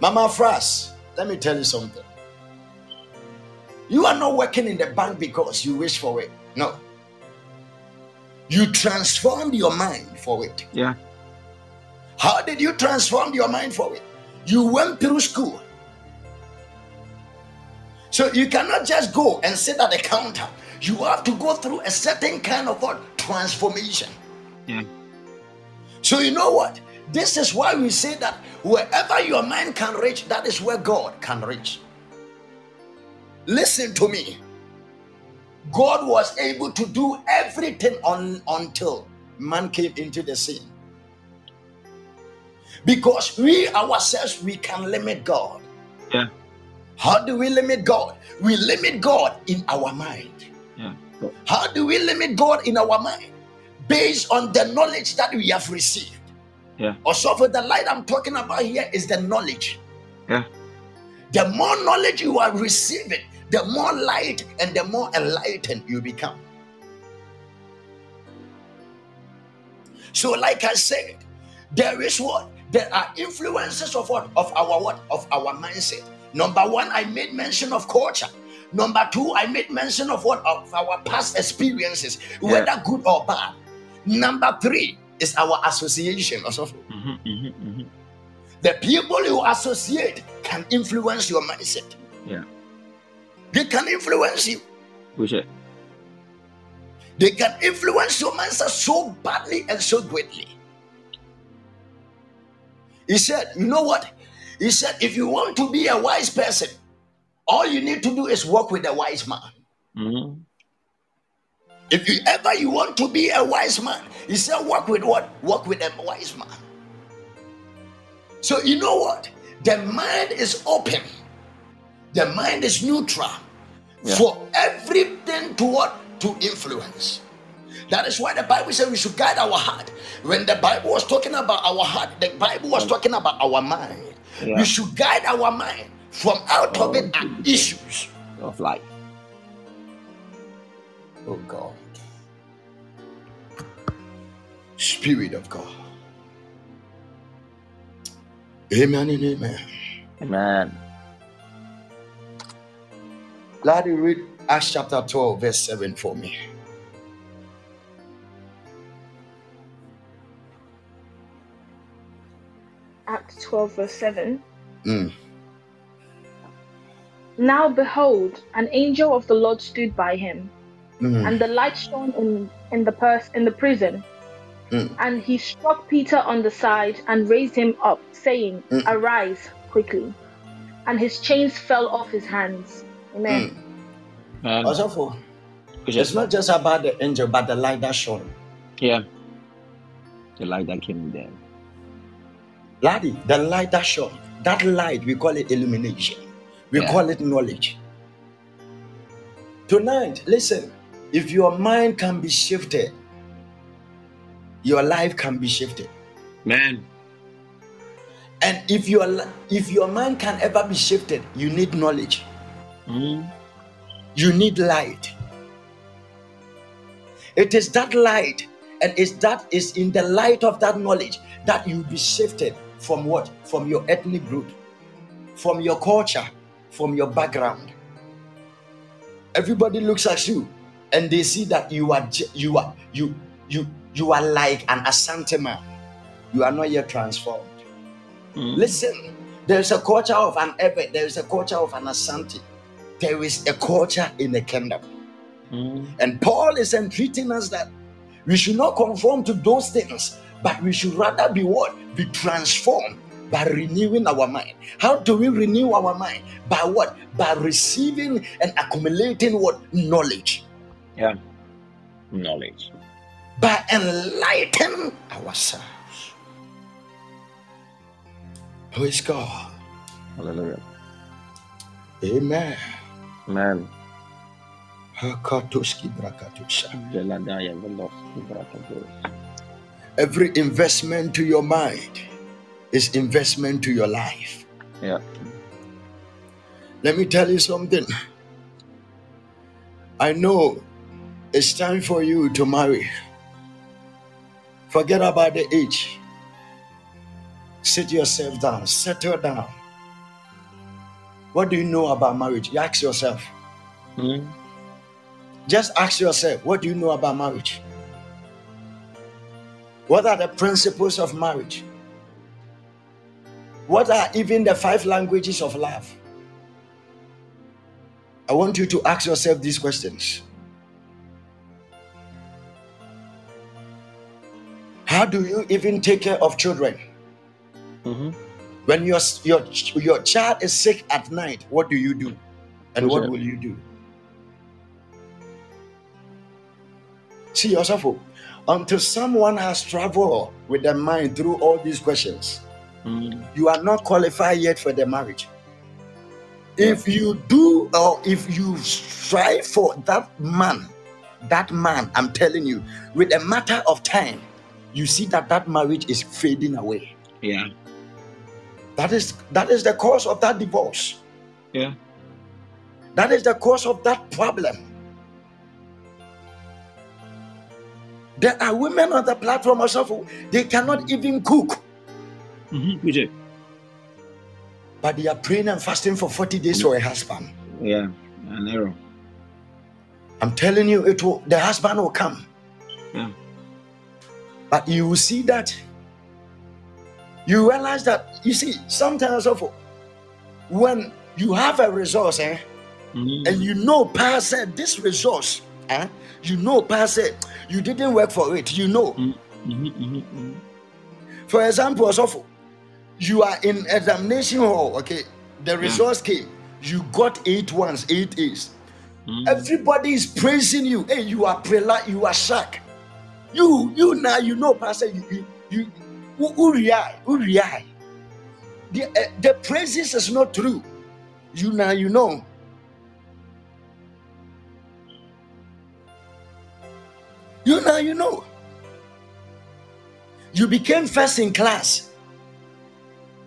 Speaker 5: Mama Fras, let me tell you something. You are not working in the bank because you wish for it. No. You transformed your mind for it.
Speaker 3: Yeah.
Speaker 5: How did you transform your mind for it? You went through school. So you cannot just go and sit at the counter. You have to go through a certain kind of what transformation.
Speaker 3: Yeah.
Speaker 5: So you know what? This is why we say that wherever your mind can reach, that is where God can reach. Listen to me. God was able to do everything on, until man came into the scene. Because we ourselves we can limit God.
Speaker 3: Yeah.
Speaker 5: How do we limit God? We limit God in our mind.
Speaker 3: Yeah.
Speaker 5: How do we limit God in our mind? Based on the knowledge that we have received.
Speaker 3: Yeah.
Speaker 5: Also, for the light I'm talking about here is the knowledge.
Speaker 3: Yeah.
Speaker 5: The more knowledge you are receiving, the more light and the more enlightened you become. So, like I said, there is what? There are influences of what? Of our what? Of our mindset. Number one, I made mention of culture. Number two, I made mention of what? Of our past experiences, whether good or bad. Number three is our association. Also,
Speaker 3: Mm-hmm, mm-hmm, mm-hmm.
Speaker 5: the people you associate can influence your mindset.
Speaker 3: Yeah.
Speaker 5: They can influence you.
Speaker 3: It.
Speaker 5: They can influence your mindset so badly and so greatly. He said, You know what? He said, If you want to be a wise person, all you need to do is work with a wise man. If you ever you want to be a wise man, he said, work with what? Walk with a wise man. So, you know what? The mind is open, the mind is neutral
Speaker 3: Yeah.
Speaker 5: for everything to what? To influence. That is why the Bible says we should guide our heart. When the Bible was talking about our heart, the Bible was talking about our mind.
Speaker 3: Yeah.
Speaker 5: We should guide our mind from out of it are issues.
Speaker 3: Of life.
Speaker 5: Oh God. Spirit of God. Amen and amen.
Speaker 3: Amen.
Speaker 5: Ladi, read Acts chapter 12, verse 7 for me.
Speaker 6: Acts 12, verse 7.
Speaker 5: Mm.
Speaker 6: Now behold, an angel of the Lord stood by him,
Speaker 5: Mm.
Speaker 6: and the light shone in, in the purse in the prison.
Speaker 5: Mm.
Speaker 6: And he struck Peter on the side and raised him up, saying,
Speaker 5: Mm.
Speaker 6: Arise quickly. And his chains fell off his hands. Amen.
Speaker 3: Man.
Speaker 5: Also, for it's not just about the angel, but the light that shone.
Speaker 3: Yeah. The light that came in there.
Speaker 5: Ladi, the light that shone, that light, we call it illumination. We
Speaker 3: Yeah.
Speaker 5: call it knowledge. Tonight, listen, if your mind can be shifted, your life can be shifted.
Speaker 3: Man.
Speaker 5: And if your if your mind can ever be shifted, you need knowledge.
Speaker 3: Mm-hmm.
Speaker 5: You need light. It is that light, and it's that is in the light of that knowledge that you be shifted from what? From your ethnic group, from your culture, from your background. Everybody looks at you and they see that you are j- you are you you you are like an Asante man. You are not yet transformed.
Speaker 3: Mm-hmm.
Speaker 5: Listen, there is a culture of an Ebed, there is a culture of an Asante, there is a culture in the kingdom.
Speaker 3: Mm-hmm.
Speaker 5: And Paul is entreating us that we should not conform to those things, but we should rather be what? Be transformed by renewing our mind. How do we renew our mind? By what? By receiving and accumulating what? Knowledge.
Speaker 3: Yeah. Knowledge.
Speaker 5: By enlighten ourselves. Praise God.
Speaker 3: Hallelujah.
Speaker 5: Amen.
Speaker 3: Man.
Speaker 5: Hakatoski brakatusha.
Speaker 3: Veladaya Veloski Brakados.
Speaker 5: Every investment to your mind is investment to your life.
Speaker 3: Yeah.
Speaker 5: Let me tell you something. I know it's time for you to marry. Forget about the age. Sit yourself down, settle down, what do you know about marriage? You ask yourself.
Speaker 3: Mm.
Speaker 5: Just ask yourself, what do you know about marriage? What are the principles of marriage? What are even the five languages of love? I want you to ask yourself these questions. How do you even take care of children?
Speaker 3: Mm-hmm.
Speaker 5: When your, your, your child is sick at night, what do you do? And what
Speaker 3: Sure.
Speaker 5: will you do? See yourself until someone has traveled with their mind through all these questions,
Speaker 3: Mm.
Speaker 5: you are not qualified yet for the marriage. If you do or if you strive for that man, that man, I'm telling you, with a matter of time, you see that that marriage is fading away.
Speaker 3: Yeah.
Speaker 5: That is that is the cause of that divorce.
Speaker 3: Yeah.
Speaker 5: That is the cause of that problem. There are women on the platform also who- they cannot even cook,
Speaker 3: Mm-hmm.
Speaker 5: But they are praying and fasting for 40 days for a husband.
Speaker 3: Yeah. An error.
Speaker 5: I'm telling you, it will the husband will come.
Speaker 3: Yeah.
Speaker 5: But you will see that you realize that you see sometimes also when you have a resource eh,
Speaker 3: Mm.
Speaker 5: and you know pa said this resource eh, you know pa said you didn't work for it you know
Speaker 3: Mm-hmm. Mm-hmm.
Speaker 5: for example also you are in examination hall okay the resource came you got eight ones eight a's
Speaker 3: Mm.
Speaker 5: everybody is praising you hey you are prela you are shark you you now you know pastor you you you who- who react who react the uh, the praises is not true. You now you know. You now you know. You became first in class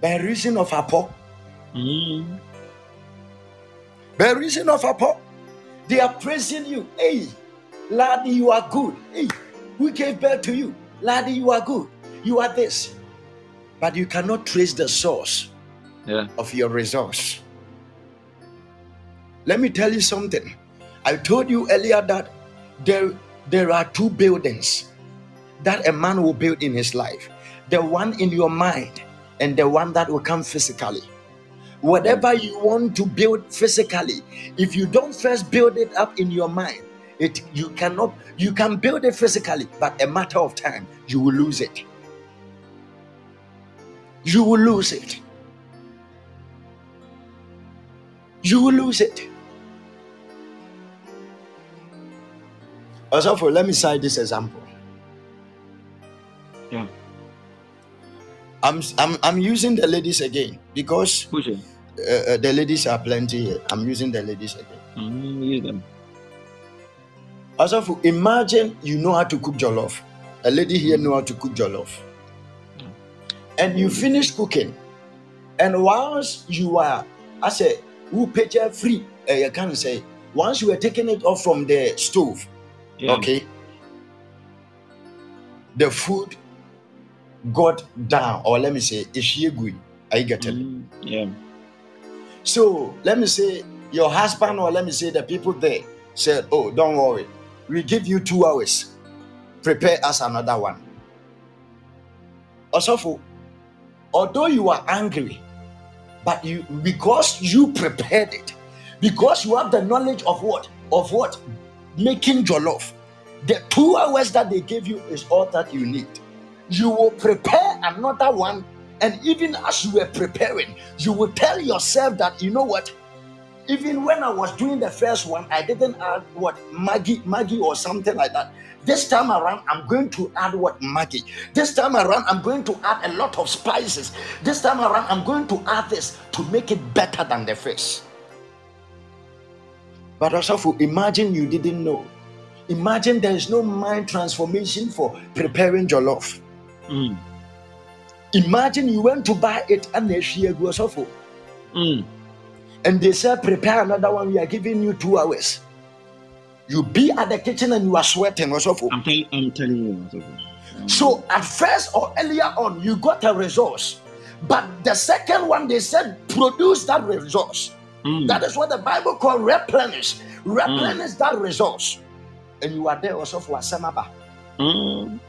Speaker 5: by reason of apo.
Speaker 3: Mm.
Speaker 5: by reason of apo they are praising you. Hey Ladi you are good. Hey who gave birth to you Ladi you are good you are this but you cannot trace the source
Speaker 3: Yeah.
Speaker 5: of your resource. Let me tell you something. I told you earlier that there, there are two buildings that a man will build in his life the one in your mind and the one that will come physically. Whatever you want to build physically, if you don't first build it up in your mind, it you cannot you can build it physically, but a matter of time you will lose it. You will lose it. you will lose it. Also, for let me cite this example.
Speaker 3: Yeah.
Speaker 5: I'm I'm I'm using the ladies again because uh, uh, the ladies are plenty here. I'm using the ladies again.
Speaker 3: Mm. Use them.
Speaker 5: For imagine you know how to cook jollof. A lady here know how to cook jollof, and you finish cooking, and once you are, I say, who picture free? Uh, you can say once you were taking it off from the stove,
Speaker 3: Yeah.
Speaker 5: okay, the food got down, or let me say, ishiyegui. Are you getting it?
Speaker 3: Mm. Yeah.
Speaker 5: So let me say your husband or let me say the people there said, Oh, don't worry, we give you two hours. Prepare us another one. Also, although you are angry, but you because you prepared it, because you have the knowledge of what? Of what? Making jollof. The two hours that they gave you is all that you need. You will prepare another one, and even as you were preparing, you will tell yourself that you know what? Even when I was doing the first one, I didn't add what Maggi, Maggi or something like that. This time around, I'm going to add what Maggi. This time around, I'm going to add a lot of spices. This time around, I'm going to add this to make it better than the first. But also, imagine you didn't know. Imagine there is no mind transformation for preparing jollof.
Speaker 3: Mm.
Speaker 5: Imagine you went to buy it and they share also
Speaker 3: Mm.
Speaker 5: And they said prepare another one. We are giving you two hours. You be at the kitchen and you are sweating also.
Speaker 3: I'm, tell- I'm telling you. up.
Speaker 5: So at first or earlier on, you got a resource, but the second one they said produce that resource.
Speaker 3: Mm.
Speaker 5: That is what the Bible called replenish. Replenish that resource. And you are there also for Asamaba.
Speaker 3: Mm.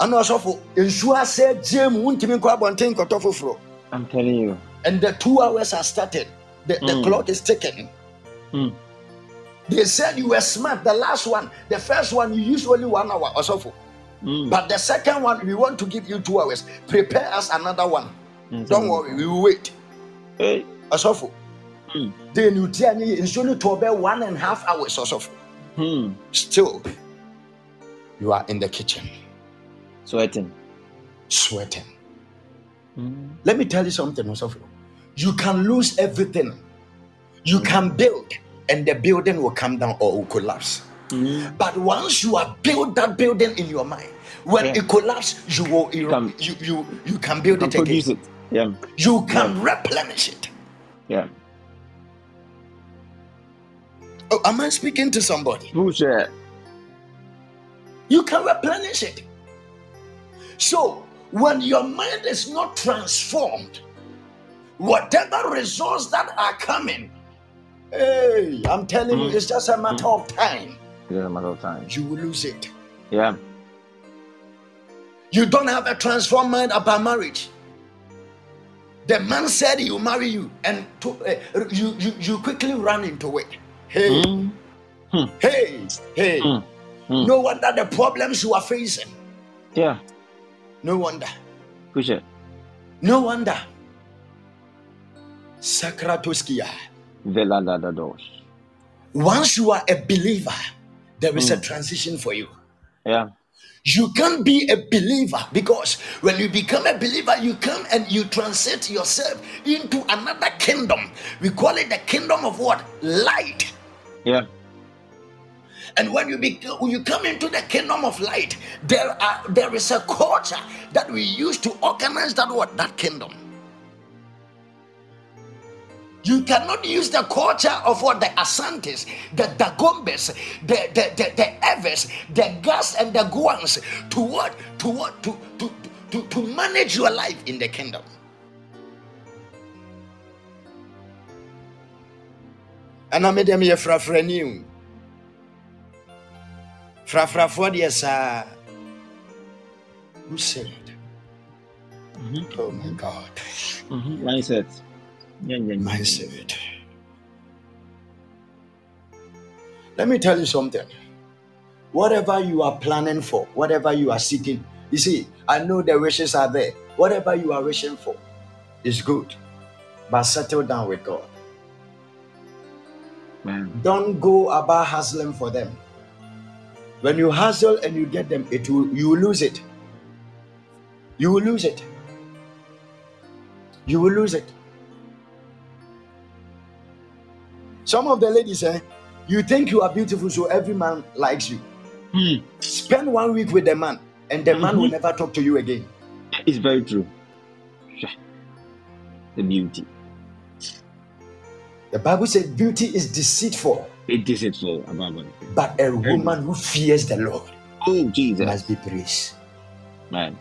Speaker 5: And also for Ensure said Jim Wuntimi Kwabontin Kotofufro.
Speaker 3: I'm telling you.
Speaker 5: And the two hours have started. The, the
Speaker 3: Mm.
Speaker 5: clock is ticking.
Speaker 3: Mm.
Speaker 5: They said you were smart. The last one, the first one, you used only one hour or so. for.
Speaker 3: Mm.
Speaker 5: But the second one, we want to give you two hours. Prepare us another one.
Speaker 3: Mm.
Speaker 5: Don't worry, we will wait.
Speaker 3: Hey.
Speaker 5: Osofo.
Speaker 3: Mm.
Speaker 5: Then you tell me it's only to about one and a half hours Osofo.
Speaker 3: Hmm.
Speaker 5: Still, you are in the kitchen
Speaker 3: Sweating.
Speaker 5: sweating.
Speaker 3: Mm.
Speaker 5: Let me tell you something, Osofo. You can lose everything. You can build, and the building will come down or will collapse.
Speaker 3: Mm.
Speaker 5: But once you have built that building in your mind, when
Speaker 3: Yeah.
Speaker 5: it collapses, you will you,
Speaker 3: Come.
Speaker 5: you, you, you can build
Speaker 3: Can
Speaker 5: it again.
Speaker 3: it. Yeah.
Speaker 5: You can replenish it.
Speaker 3: Yeah.
Speaker 5: Oh, am I speaking to somebody?
Speaker 3: Push it.
Speaker 5: You can replenish it. So, when your mind is not transformed, whatever results that are coming, hey, I'm telling you,
Speaker 3: Mm.
Speaker 5: it's just a matter of time.
Speaker 3: It's a matter of time.
Speaker 5: You will lose it.
Speaker 3: Yeah.
Speaker 5: You don't have a transformed mind about marriage. The man said he will marry you, and to, uh, you, you you quickly run into it. Hey,
Speaker 3: Mm.
Speaker 5: hey, hey!
Speaker 3: Mm. Mm.
Speaker 5: No wonder the problems you are facing.
Speaker 3: Yeah.
Speaker 5: No wonder.
Speaker 3: It.
Speaker 5: No wonder. Sakratoskia.
Speaker 3: Vela da da dos.
Speaker 5: Once you are a believer, there is a
Speaker 3: Mm.
Speaker 5: transition for you.
Speaker 3: Yeah.
Speaker 5: You can't be a believer because when you become a believer, you come and you transit yourself into another kingdom. We call it the kingdom of what? Light.
Speaker 3: Yeah.
Speaker 5: And when you when you come into the kingdom of light, there are there is a culture that we use to organize that what that kingdom. You cannot use the culture of what the Asantes, the Dagombes, the the the, the Ewes, the Gas and the Guans to what to what to to, to to manage your life in the kingdom. Frafra new. Frafrafoɔ deɛ saa. Who said?
Speaker 3: Mhm.
Speaker 5: Oh my God.
Speaker 3: Mm-hmm. Mindset. Yeah, yeah, yeah.
Speaker 5: mindset. Let me tell you something. Whatever you are planning for, whatever you are seeking, you see, I know the wishes are there. Whatever you are wishing for is good, but settle down with God.
Speaker 3: Man.
Speaker 5: Don't go about hustling for them. When you hustle and you get them, it will you will lose it. You will lose it. You will lose it. Some of the ladies, eh, you think you are beautiful, so every man likes you.
Speaker 3: Hmm.
Speaker 5: Spend one week with the man, and the man will
Speaker 3: Mhm.
Speaker 5: never talk to you again.
Speaker 3: It's very true. The beauty.
Speaker 5: The Bible says beauty is deceitful,
Speaker 3: It is it for above everything.
Speaker 5: but a woman who fears the Lord
Speaker 3: Oh Jesus.
Speaker 5: must be praised.
Speaker 3: Man.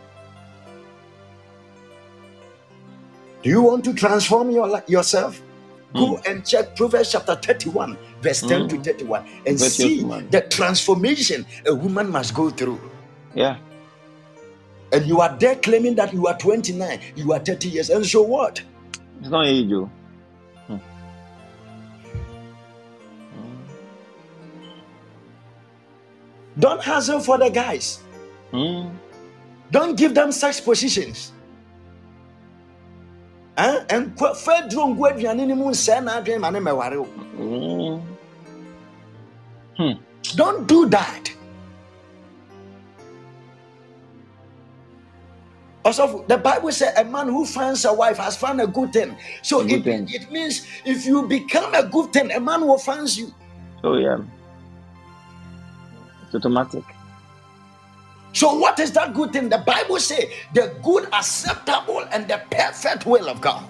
Speaker 5: Do you want to transform your yourself? Go
Speaker 3: Mm.
Speaker 5: and check Proverbs chapter 31, verse 10 to
Speaker 3: Mm.
Speaker 5: 31, and
Speaker 3: Verse
Speaker 5: see
Speaker 3: 31.
Speaker 5: the transformation a woman must go through.
Speaker 3: Yeah.
Speaker 5: And you are there claiming that you are 29, you are 30 years, and so what?
Speaker 3: It's not age,
Speaker 5: Don't hustle for the guys.
Speaker 3: Hmm.
Speaker 5: Don't give them such positions. Eh? And fedro ngu aduane no mu nsɛe n'adwene ma ne mmɛware wo.
Speaker 3: Hmm.
Speaker 5: Don't do that. Also, the Bible says a man who finds a wife has found a good thing. So
Speaker 3: good
Speaker 5: it,
Speaker 3: thing.
Speaker 5: it means if you become a good thing, a man will find you.
Speaker 3: Oh yeah. It's automatic.
Speaker 5: So what is that good thing? The Bible says the good, acceptable, and the perfect will of God.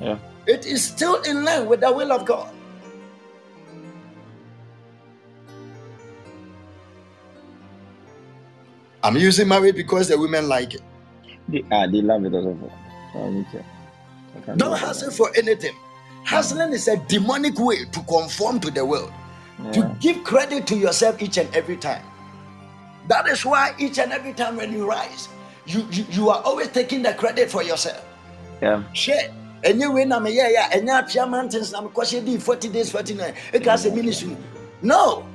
Speaker 3: Yeah.
Speaker 5: It is still in line with the will of God. I'm using marriage because the women like it.
Speaker 3: They, ah, they love it also. Oh, me too. I
Speaker 5: Don't
Speaker 3: do
Speaker 5: hustle for anything. Hustling is a demonic way to conform to the world. To give credit to yourself each and every time. That is why each and every time when you rise, you, you, you are always taking the credit for yourself.
Speaker 3: Yeah.
Speaker 5: Share. ɛnyɛ wei na meyɛ yɛ a ɛnyɛ apia mountains mekɔhyɛ di 40 days 49 ɛka sɛ ministry no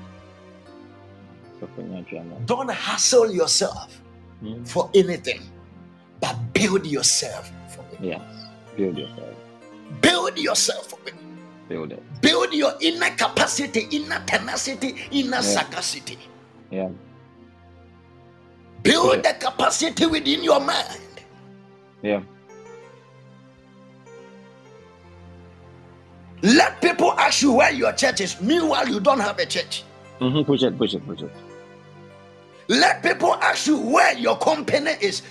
Speaker 3: So for me, I'm not.
Speaker 5: don't hustle yourself
Speaker 3: Mm.
Speaker 5: for anything but build yourself for it
Speaker 3: Yes. Build yourself.
Speaker 5: build yourself for it
Speaker 3: Build it.
Speaker 5: build your inner capacity inner tenacity inner
Speaker 3: Yeah.
Speaker 5: sagacity
Speaker 3: Yeah.
Speaker 5: build
Speaker 3: Yeah.
Speaker 5: the capacity within your mind
Speaker 3: Yeah.
Speaker 5: let people ask you where your church is meanwhile you don't have a church
Speaker 3: hmm Push it. Push it. Push it.
Speaker 5: Let people ask you where your company is,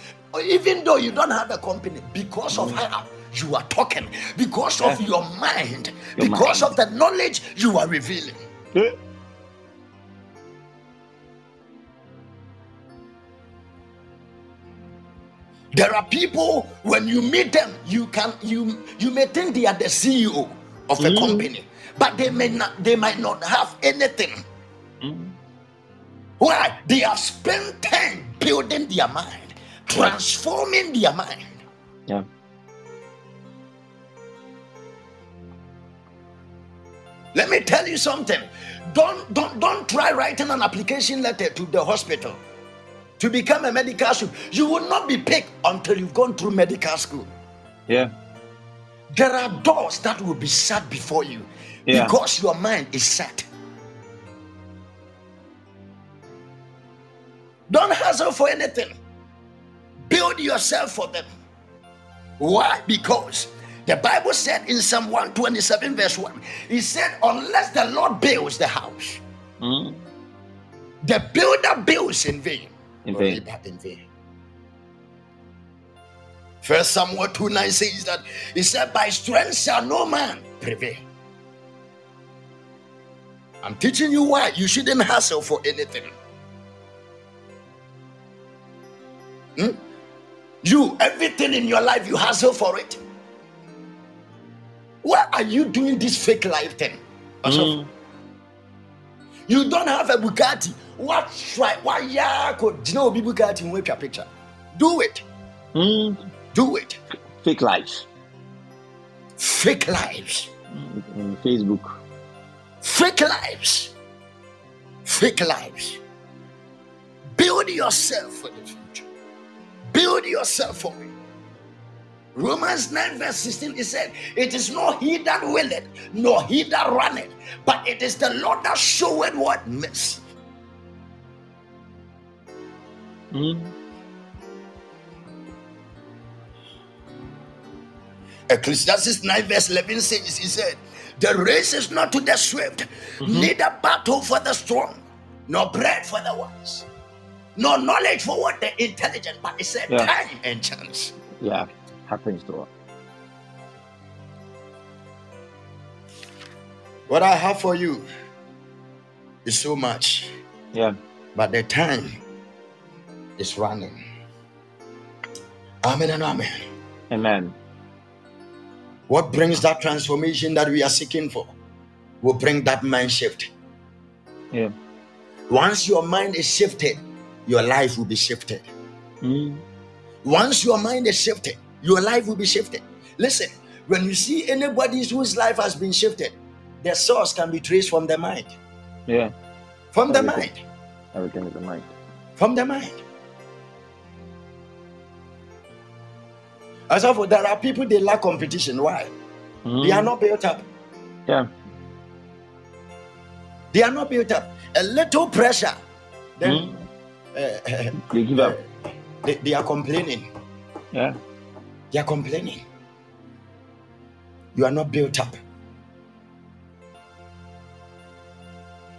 Speaker 5: even though you don't have a company, because of how you are talking, because of your mind,
Speaker 3: Your
Speaker 5: because
Speaker 3: mind.
Speaker 5: of the knowledge you are revealing. There are people when you meet them, you can you you may think they are the CEO of a
Speaker 3: Mm.
Speaker 5: company, but they may not they might not have anything.
Speaker 3: Mm.
Speaker 5: Why? They have spent time building their mind, transforming their mind.
Speaker 3: Yeah.
Speaker 5: Let me tell you something. Don't don't don't try writing an application letter to the hospital to become a medical student. You will not be picked until you've gone through medical school.
Speaker 3: Yeah.
Speaker 5: There are doors that will be shut before you
Speaker 3: Yeah.
Speaker 5: because your mind is set. Don't hustle for anything. Build yourself for them. Why? Because the Bible said in Psalm 127, verse 1, He said, Unless the Lord builds the house,
Speaker 3: Mm.
Speaker 5: the builder builds in vain.
Speaker 3: In vain.
Speaker 5: in vain. First Samuel 2 9 says that he said, By strength shall no man prevail. I'm teaching you why you shouldn't hustle for anything. Hmm? You, everything in your life, you hustle for it. Why are you doing this fake life thing?
Speaker 3: Mm.
Speaker 5: You don't have a Bugatti. What try? Why ya could you know be Bugatti with your picture? Do it.
Speaker 3: Mm.
Speaker 5: Do it.
Speaker 3: Fake life.
Speaker 5: Fake lives.
Speaker 3: Mm. Facebook.
Speaker 5: Fake lives. Fake lives. Build yourself for the future. Build yourself for. Romans 9, verse 16, it said, It is not he that willeth, nor he that runneth, but it is the Lord that showeth what mercy.
Speaker 3: Mm.
Speaker 5: Ecclesiastes 9, verse 11 says, He said, The race is not to the swift, neither battle for the strong, nor bread for the wise, nor knowledge for what the intelligent, but it said
Speaker 3: Yeah.
Speaker 5: time and chance.
Speaker 3: Yeah. Happens to us.
Speaker 5: What I have for you is so much,
Speaker 3: Yeah.
Speaker 5: but the time is running. Amen and amen.
Speaker 3: Amen.
Speaker 5: What brings that transformation that we are seeking for will bring that mind shift.
Speaker 3: Yeah.
Speaker 5: Once your mind is shifted, your life will be shifted.
Speaker 3: Mm.
Speaker 5: Once your mind is shifted, your life will be shifted. Listen, when you see anybody whose life has been shifted, their source can be traced from the mind.
Speaker 3: Yeah.
Speaker 5: From the
Speaker 3: Everything.
Speaker 5: mind.
Speaker 3: Everything is a mind.
Speaker 5: From the mind. As of there are people they lack competition. Why?
Speaker 3: Mm.
Speaker 5: They are not built up.
Speaker 3: Yeah.
Speaker 5: They are not built up. A little pressure, then
Speaker 3: Mm.
Speaker 5: uh,
Speaker 3: They give up.
Speaker 5: they, they are complaining.
Speaker 3: Yeah.
Speaker 5: They are complaining. You are not built up.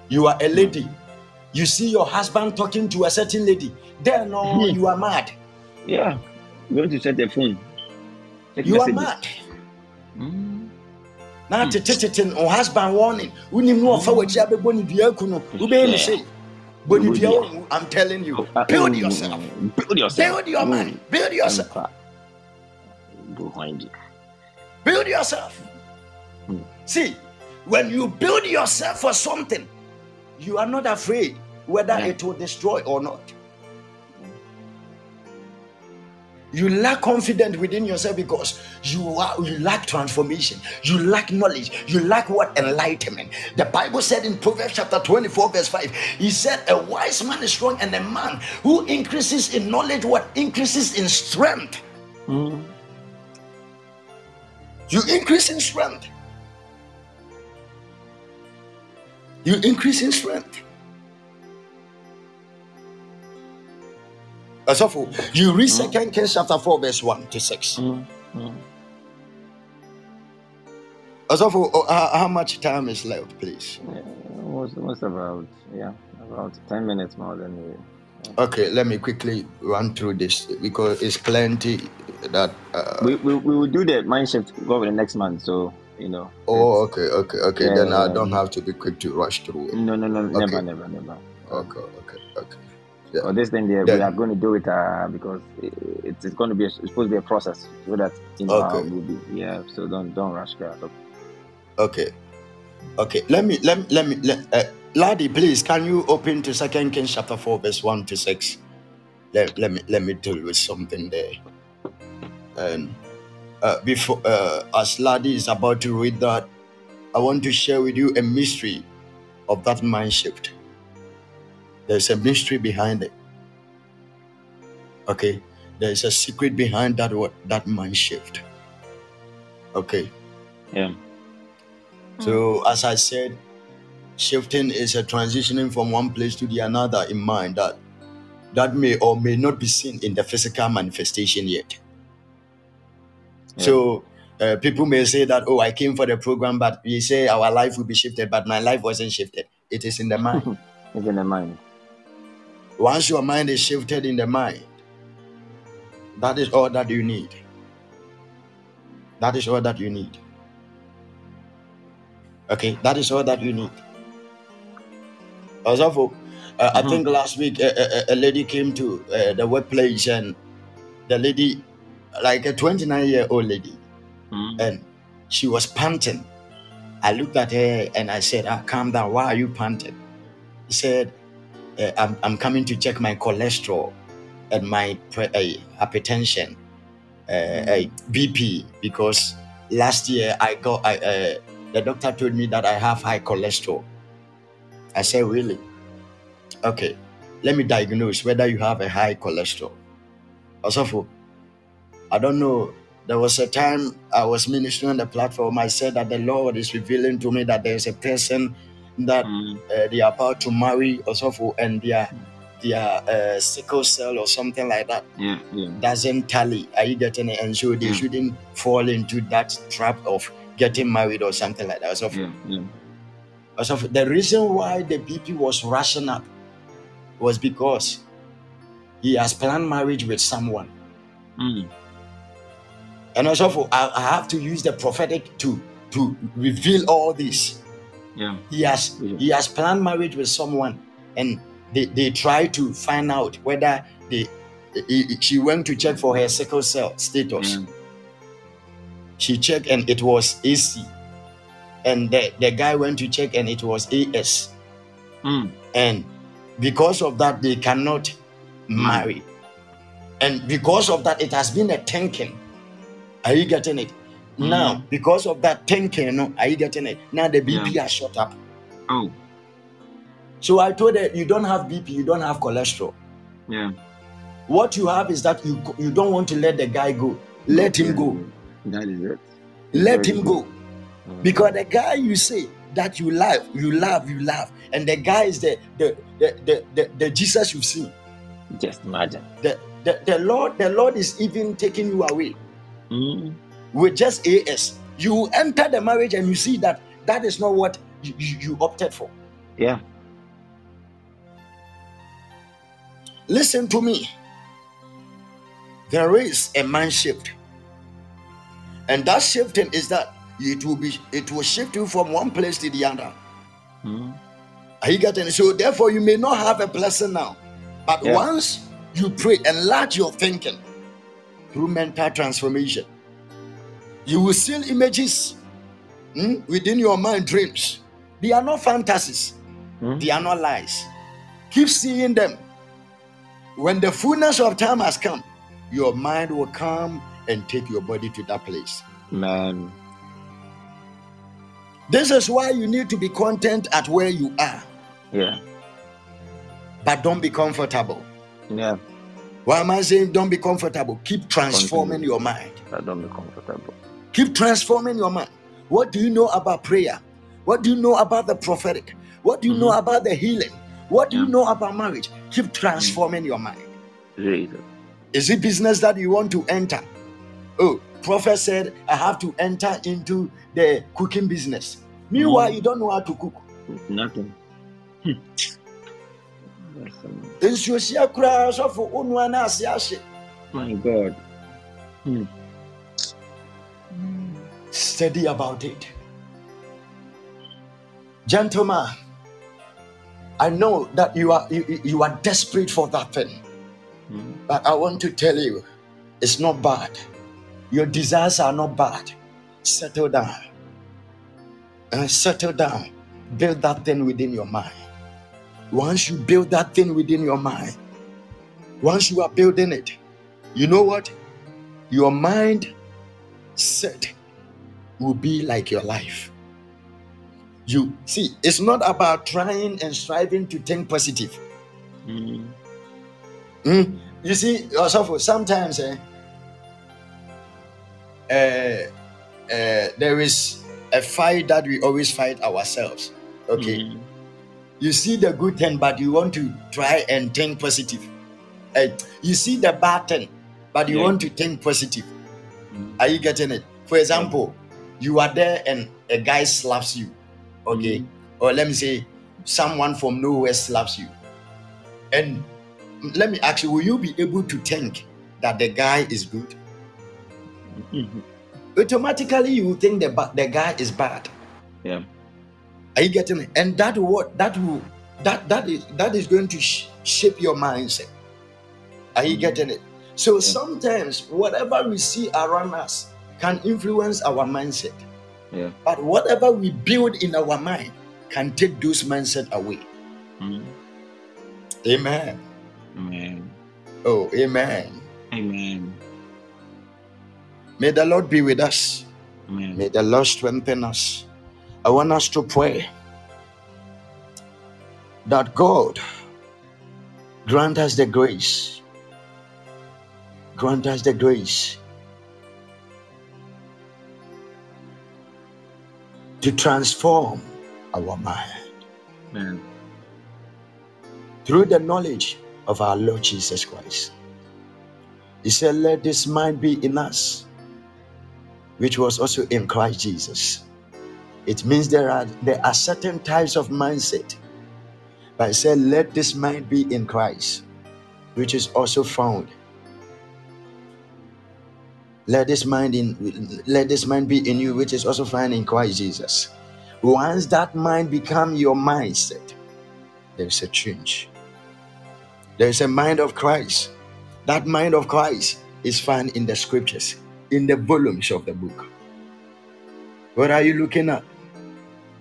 Speaker 5: You are a lady. You see your husband talking to a certain lady. Then no,
Speaker 3: Mhm.
Speaker 5: you are mad.
Speaker 3: Yeah. Going to set the phone. Check
Speaker 5: You are mad.
Speaker 3: Mm.
Speaker 5: na tete tete no husband warning wonim no ɔfa w'akyi abɛbɔ ne dua aku no wobɛyɛ ne sei bɔ ne dua i'm telling you
Speaker 3: Uh,
Speaker 5: build
Speaker 3: mm,
Speaker 5: yourself
Speaker 3: Build yourself.
Speaker 5: build your mind build yourself
Speaker 3: Mm. Behind it.
Speaker 5: Build yourself.
Speaker 3: Hmm.
Speaker 5: See, when you build yourself for something, you are not afraid whether
Speaker 3: Yeah.
Speaker 5: it will destroy or not. You lack confidence within yourself because you are you lack transformation, you lack knowledge, you lack what enlightenment. The Bible said in Proverbs chapter 24, verse 5, he said, A wise man is strong, and a man who increases in knowledge, what increases in strength.
Speaker 3: Mm.
Speaker 5: You increase in strength. You increase in strength. Asafo, you read Second Kings chapter 4, verse 1 to 6.
Speaker 3: Mm. Mm.
Speaker 5: Asafo, oh, how, how much time is left, please?
Speaker 3: Yeah, almost, almost about yeah, about ten minutes more than we.
Speaker 5: Okay, let me quickly run through this because it's plenty that. Uh,
Speaker 3: We, we, we will do the mind shift go over the next month, so you know.
Speaker 5: oh, okay, okay, okay.
Speaker 3: Yeah,
Speaker 5: then I don't
Speaker 3: yeah.
Speaker 5: have to be quick to rush through it.
Speaker 3: No, no, no,
Speaker 5: Okay.
Speaker 3: never, never, never.
Speaker 5: Okay, okay, okay.
Speaker 3: For this thing, there,
Speaker 5: Then-
Speaker 3: we are going to do it uh, because it, it's going to be a, it's supposed to be a process, so that you know
Speaker 5: Okay.
Speaker 3: we'll be. Yeah, so don't don't rush, guys.
Speaker 5: Okay. Okay. Let me let me let me let, uh, Ladi, please can you open to Second Kings chapter 4, verse 1 to 6? Let, let me let me deal with something there. And uh, before uh, as Ladi is about to read that, I want to share with you a mystery of that mind shift. There's a mystery behind it. Okay. There's a secret behind that what that mind shift. Okay.
Speaker 3: Yeah.
Speaker 5: So, as I said, shifting is a transitioning from one place to the another in mind that that may or may not be seen in the physical manifestation yet. So, uh, people may say that, oh, I came for the program, but you say our life will be shifted, but my life wasn't shifted. It is in the mind.
Speaker 3: It's in the mind.
Speaker 5: Once your mind is shifted in the mind, that is all that you need. That is all that you need. Okay, that is all that you need. Also, uh, I
Speaker 3: Mhm.
Speaker 5: think last week a, a, a lady came to uh, the workplace and the lady, like a 29 year old lady,
Speaker 3: Mm.
Speaker 5: and she was panting. I looked at her and I said, ah, Calm down. Why are you panting? He said, "Uh, I'm, I'm coming to check my cholesterol and my pre- uh, hypertension, uh, uh, BP, because last year I got, I, the doctor told me that I have high cholesterol. I said, Really? Okay, let me diagnose whether you have a high cholesterol. Also, I don't know. There was a time I was ministering on the platform. I said that the Lord is revealing to me that there's a person that
Speaker 3: Mm.
Speaker 5: uh, they are about to marry or so forth, and their their uh, sickle cell or something like that
Speaker 3: Yeah, yeah.
Speaker 5: doesn't tally. Are you getting it? And so they
Speaker 3: Mm.
Speaker 5: shouldn't fall into that trap of getting married or something like that. So,
Speaker 3: Yeah, yeah.
Speaker 5: so the reason why the BP was rushing up was because he has planned marriage with someone.
Speaker 3: Mm.
Speaker 5: And also, for, I, I have to use the prophetic to to reveal all this.
Speaker 3: Yeah.
Speaker 5: He has
Speaker 3: Yeah.
Speaker 5: he has planned marriage with someone, and they, they try to find out whether they he- he- she went to check for her sickle cell status.
Speaker 3: Yeah.
Speaker 5: She checked and it was AC, and the, the guy went to check and it was AS,
Speaker 3: Mm.
Speaker 5: and because of that they cannot marry, and because of that it has been a thinking. Are you getting it? Now, mm. because of that thinking, no, are you getting it? Now the BP has shot up.
Speaker 3: Oh,
Speaker 5: So I told her, you don't have BP, you don't have cholesterol.
Speaker 3: yeah.
Speaker 5: What you have is that you you don't want to let the guy go. Let him go.
Speaker 3: That is it.
Speaker 5: Let him go. Uh-huh. Because the guy you say that you love, you love, you love, and the guy is the the the the, the, the Jesus you've seen.
Speaker 3: Just imagine.
Speaker 5: The, the the Lord, the Lord is even taking you away
Speaker 3: Mm.
Speaker 5: with just AS. You enter the marriage and you see that that is not what you, you, you opted for.
Speaker 3: Yeah.
Speaker 5: Listen to me. There is a mind shift. And that shifting is that it will be it will shift you from one place to the other.
Speaker 3: Mm.
Speaker 5: Are you getting it? So therefore you may not have a blessing now. But
Speaker 3: Yeah.
Speaker 5: once you pray, enlarge your thinking through mental transformation. You will see images hmm, within your mind, dreams. They are not fantasies,
Speaker 3: Hmm?
Speaker 5: they are not lies. Keep seeing them. When the fullness of time has come, your mind will come and take your body to that place.
Speaker 3: Man.
Speaker 5: This is why you need to be content at where you are,
Speaker 3: Yeah.
Speaker 5: but don't be comfortable.
Speaker 3: Yeah.
Speaker 5: Why am I saying don't be comfortable? Keep transforming
Speaker 3: Continue.
Speaker 5: your mind.
Speaker 3: I don't be comfortable.
Speaker 5: Keep transforming your mind. What do you know about prayer? What do you know about the prophetic? What do you know about the healing? What do you know about marriage? Keep transforming your mind.
Speaker 3: Jesus.
Speaker 5: Is it business that you want to enter? Oh, prophet said, I have to enter into the cooking business. Meanwhile,
Speaker 3: Mm.
Speaker 5: you don't know how to cook.
Speaker 3: Nothing. That's,
Speaker 5: Nsuo hyia koraa sɔfo wo noa no ase ahye.
Speaker 3: My God.
Speaker 5: Study about it. Gentlemen, I know that you are you, you- are desperate for that thing.
Speaker 3: Hmm.
Speaker 5: But I want to tell you, it's not bad. Your desires are not bad. Settle down. And settle down. Build that thing within your mind. Once you build that thing within your mind, once you are building it, you know what? Your mind set will be like your life. You see, it's not about trying and striving to think positive.
Speaker 3: Hmm.
Speaker 5: Mm. You see, also sometimes eh, eh, eh, there is a fight that we always fight ourselves. Okay,
Speaker 3: Hmm.
Speaker 5: You see the good thing, but you want to try and think positive. Eh, you see the bad thing, but you
Speaker 3: Yeah.
Speaker 5: want to think positive.
Speaker 3: Hmm.
Speaker 5: Are you getting it? For example, you are there and a guy slaps you, okay,
Speaker 3: Mhm.
Speaker 5: or let me say someone from nowhere slaps you, and let me ask you, will you be able to think that the guy is good?
Speaker 3: Mhm.
Speaker 5: Automatically, you will think the the guy is bad.
Speaker 3: Yeah.
Speaker 5: Are you getting it? And that what that will that that is that is going to sh- shape your mindset. Are you
Speaker 3: Mhm.
Speaker 5: getting it? So sometimes whatever we see around us can influence our mindset.
Speaker 3: Yeah.
Speaker 5: But whatever we build in our mind can take those mindset away.
Speaker 3: Hmm.
Speaker 5: Amen.
Speaker 3: Amen.
Speaker 5: Oh, amen.
Speaker 3: Amen.
Speaker 5: May the Lord be with us.
Speaker 3: Amen.
Speaker 5: May the Lord strengthen us. I want us to pray that God grant us the grace. Grant us the grace to transform our mind
Speaker 3: Amen.
Speaker 5: through the knowledge of our Lord Jesus Christ. He said, Let this mind be in us, which was also in Christ Jesus. It means there are there are certain types of mindset. But he said, Let this mind be in Christ, which is also found. Let this mind in let this mind be in you, which is also found in Christ Jesus. Once that mind become your mindset, there's a change. There's a mind of Christ. That mind of Christ is found in the scriptures, in the volumes of the book. What are you looking at?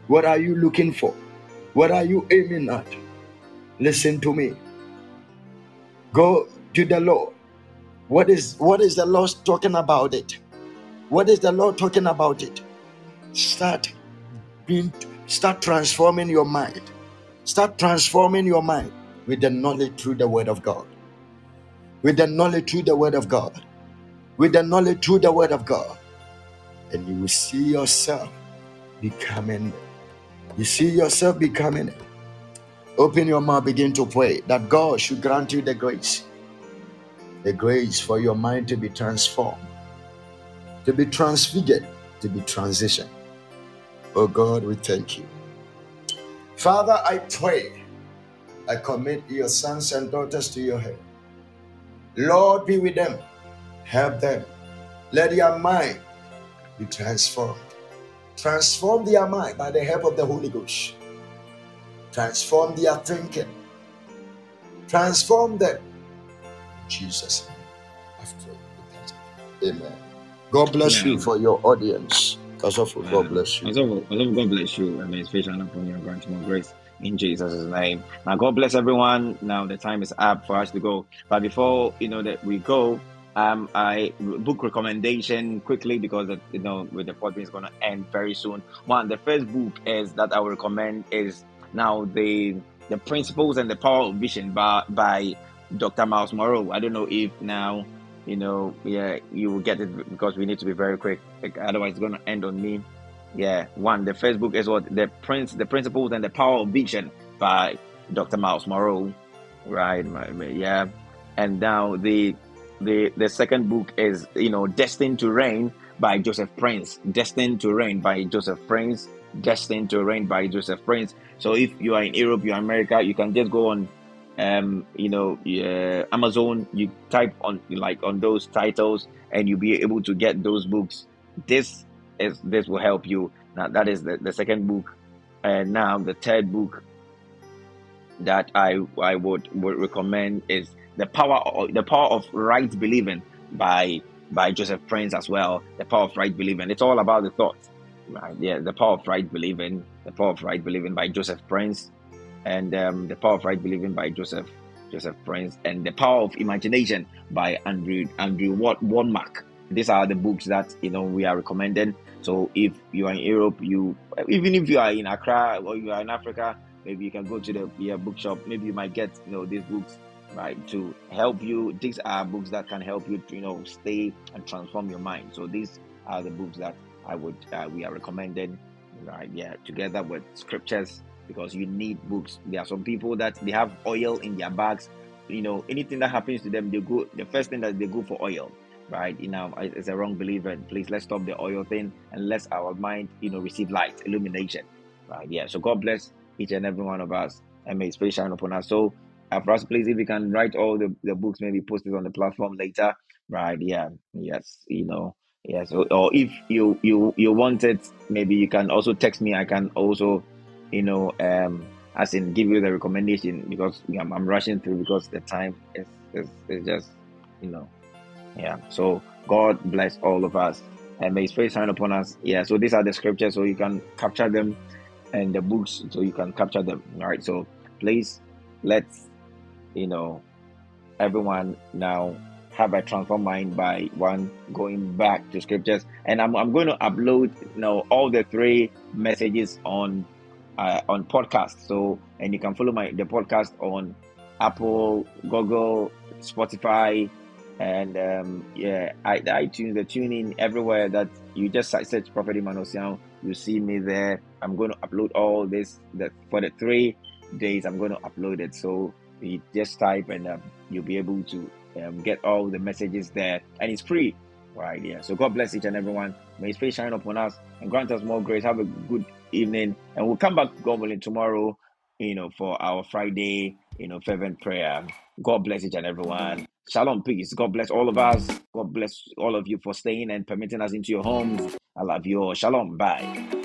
Speaker 5: What are you looking for? What are you aiming at? Listen to me. Go to the Lord. What is what is the Lord talking about it? What is the Lord talking about it? Start being start transforming your mind. Start transforming your mind with the knowledge through the word of God. With the knowledge through the word of God. With the knowledge through the word of God. And you will see yourself becoming you see yourself becoming it. Open your mouth, begin to pray that God should grant you the grace. The grace for your mind to be transformed, to be transfigured, to be transitioned. Oh God, we thank you. Father, I pray. I commit your sons and daughters to your hand. Lord, be with them. Help them. Let your mind be transformed. Transform their mind by the help of the Holy Ghost. Transform their thinking. Transform them. In Jesus' name, I've prayed with thanksgiving. Amen. God bless
Speaker 3: Yeah.
Speaker 5: you for your audience. Kasofo, God
Speaker 3: Uh,
Speaker 5: bless you.
Speaker 3: God bless you. and may His face shine upon you and grant you more grace in Jesus' name. Now, God bless everyone. Now, the time is up for us to go. But before you know that we go, um, I book recommendation quickly because the, you know with the podcast is going to end very soon. One, the first book is that I will recommend is now the the principles and the power of vision by by Dr. Myles Munroe. I don't know if now you know, yeah, you will get it because we need to be very quick. Like, otherwise, it's going to end on me. Yeah, one, the first book is what the prince, the principles and the power of vision by Dr. Myles Munroe, right? Yeah, and now the the the second book is you know Destined to Reign by Joseph Prince. Destined to Reign by Joseph Prince. Destined to Reign by Joseph Prince. So if you are in Europe, you're America, you can just go on um you know yeah, amazon you type on like on those titles and you'll be able to get those books this is this will help you now that is the, the second book and now the third book that i i would would recommend is the power of the power of right believing by by joseph prince as well the power of right believing it's all about the thoughts right yeah the power of right believing the power of right believing by joseph prince and um, the power of right believing by Joseph Joseph Prince, and the power of imagination by Andrew Andrew Ward Wommack. These are the books that you know we are recommending. So if you are in Europe, you even if you are in Accra or you are in Africa, maybe you can go to the yeah, bookshop. Maybe you might get you know these books right to help you. These are books that can help you you know stay and transform your mind. So these are the books that I would uh, we are recommending right yeah together with scriptures because you need books. There are some people that they have oil in their bags. You know, anything that happens to them, they go. The first thing that they go for oil, right? You know, it's a wrong believer. And please, let's stop the oil thing and let our mind, you know, receive light, illumination, right? Yeah. So God bless each and every one of us, and may His face shine upon us. So, uh, for us, please, if you can write all the, the books, maybe post it on the platform later, right? Yeah. Yes. You know. Yes. Or, or if you you you want it, maybe you can also text me. I can also you know, um, as in give you the recommendation because I'm, I'm rushing through because the time is, is, is just, you know, yeah. So God bless all of us and may His face shine upon us. Yeah. So these are the scriptures, so you can capture them, and the books, so you can capture them. All right. So please, let's, you know, everyone now have a transformed mind by one going back to scriptures. And i'm, I'm going to upload you know all the three messages on uh, on podcast. So and you can follow my the podcast on apple google spotify and um yeah I, the itunes the tuning everywhere that you just search prophet Emmanuel you see me there. I'm going to upload all this that for the three days i'm going to upload it. So you just type and um, you'll be able to um, get all the messages there. And it's free right? Yeah. So god bless each and everyone may his face shine upon us and grant us more grace. Have a good evening. And we'll come back god willing tomorrow you know for our friday you know fervent prayer. God bless each and everyone shalom peace. God bless all of us. God bless all of you for staying and permitting us into your homes. I love you all. Shalom. Bye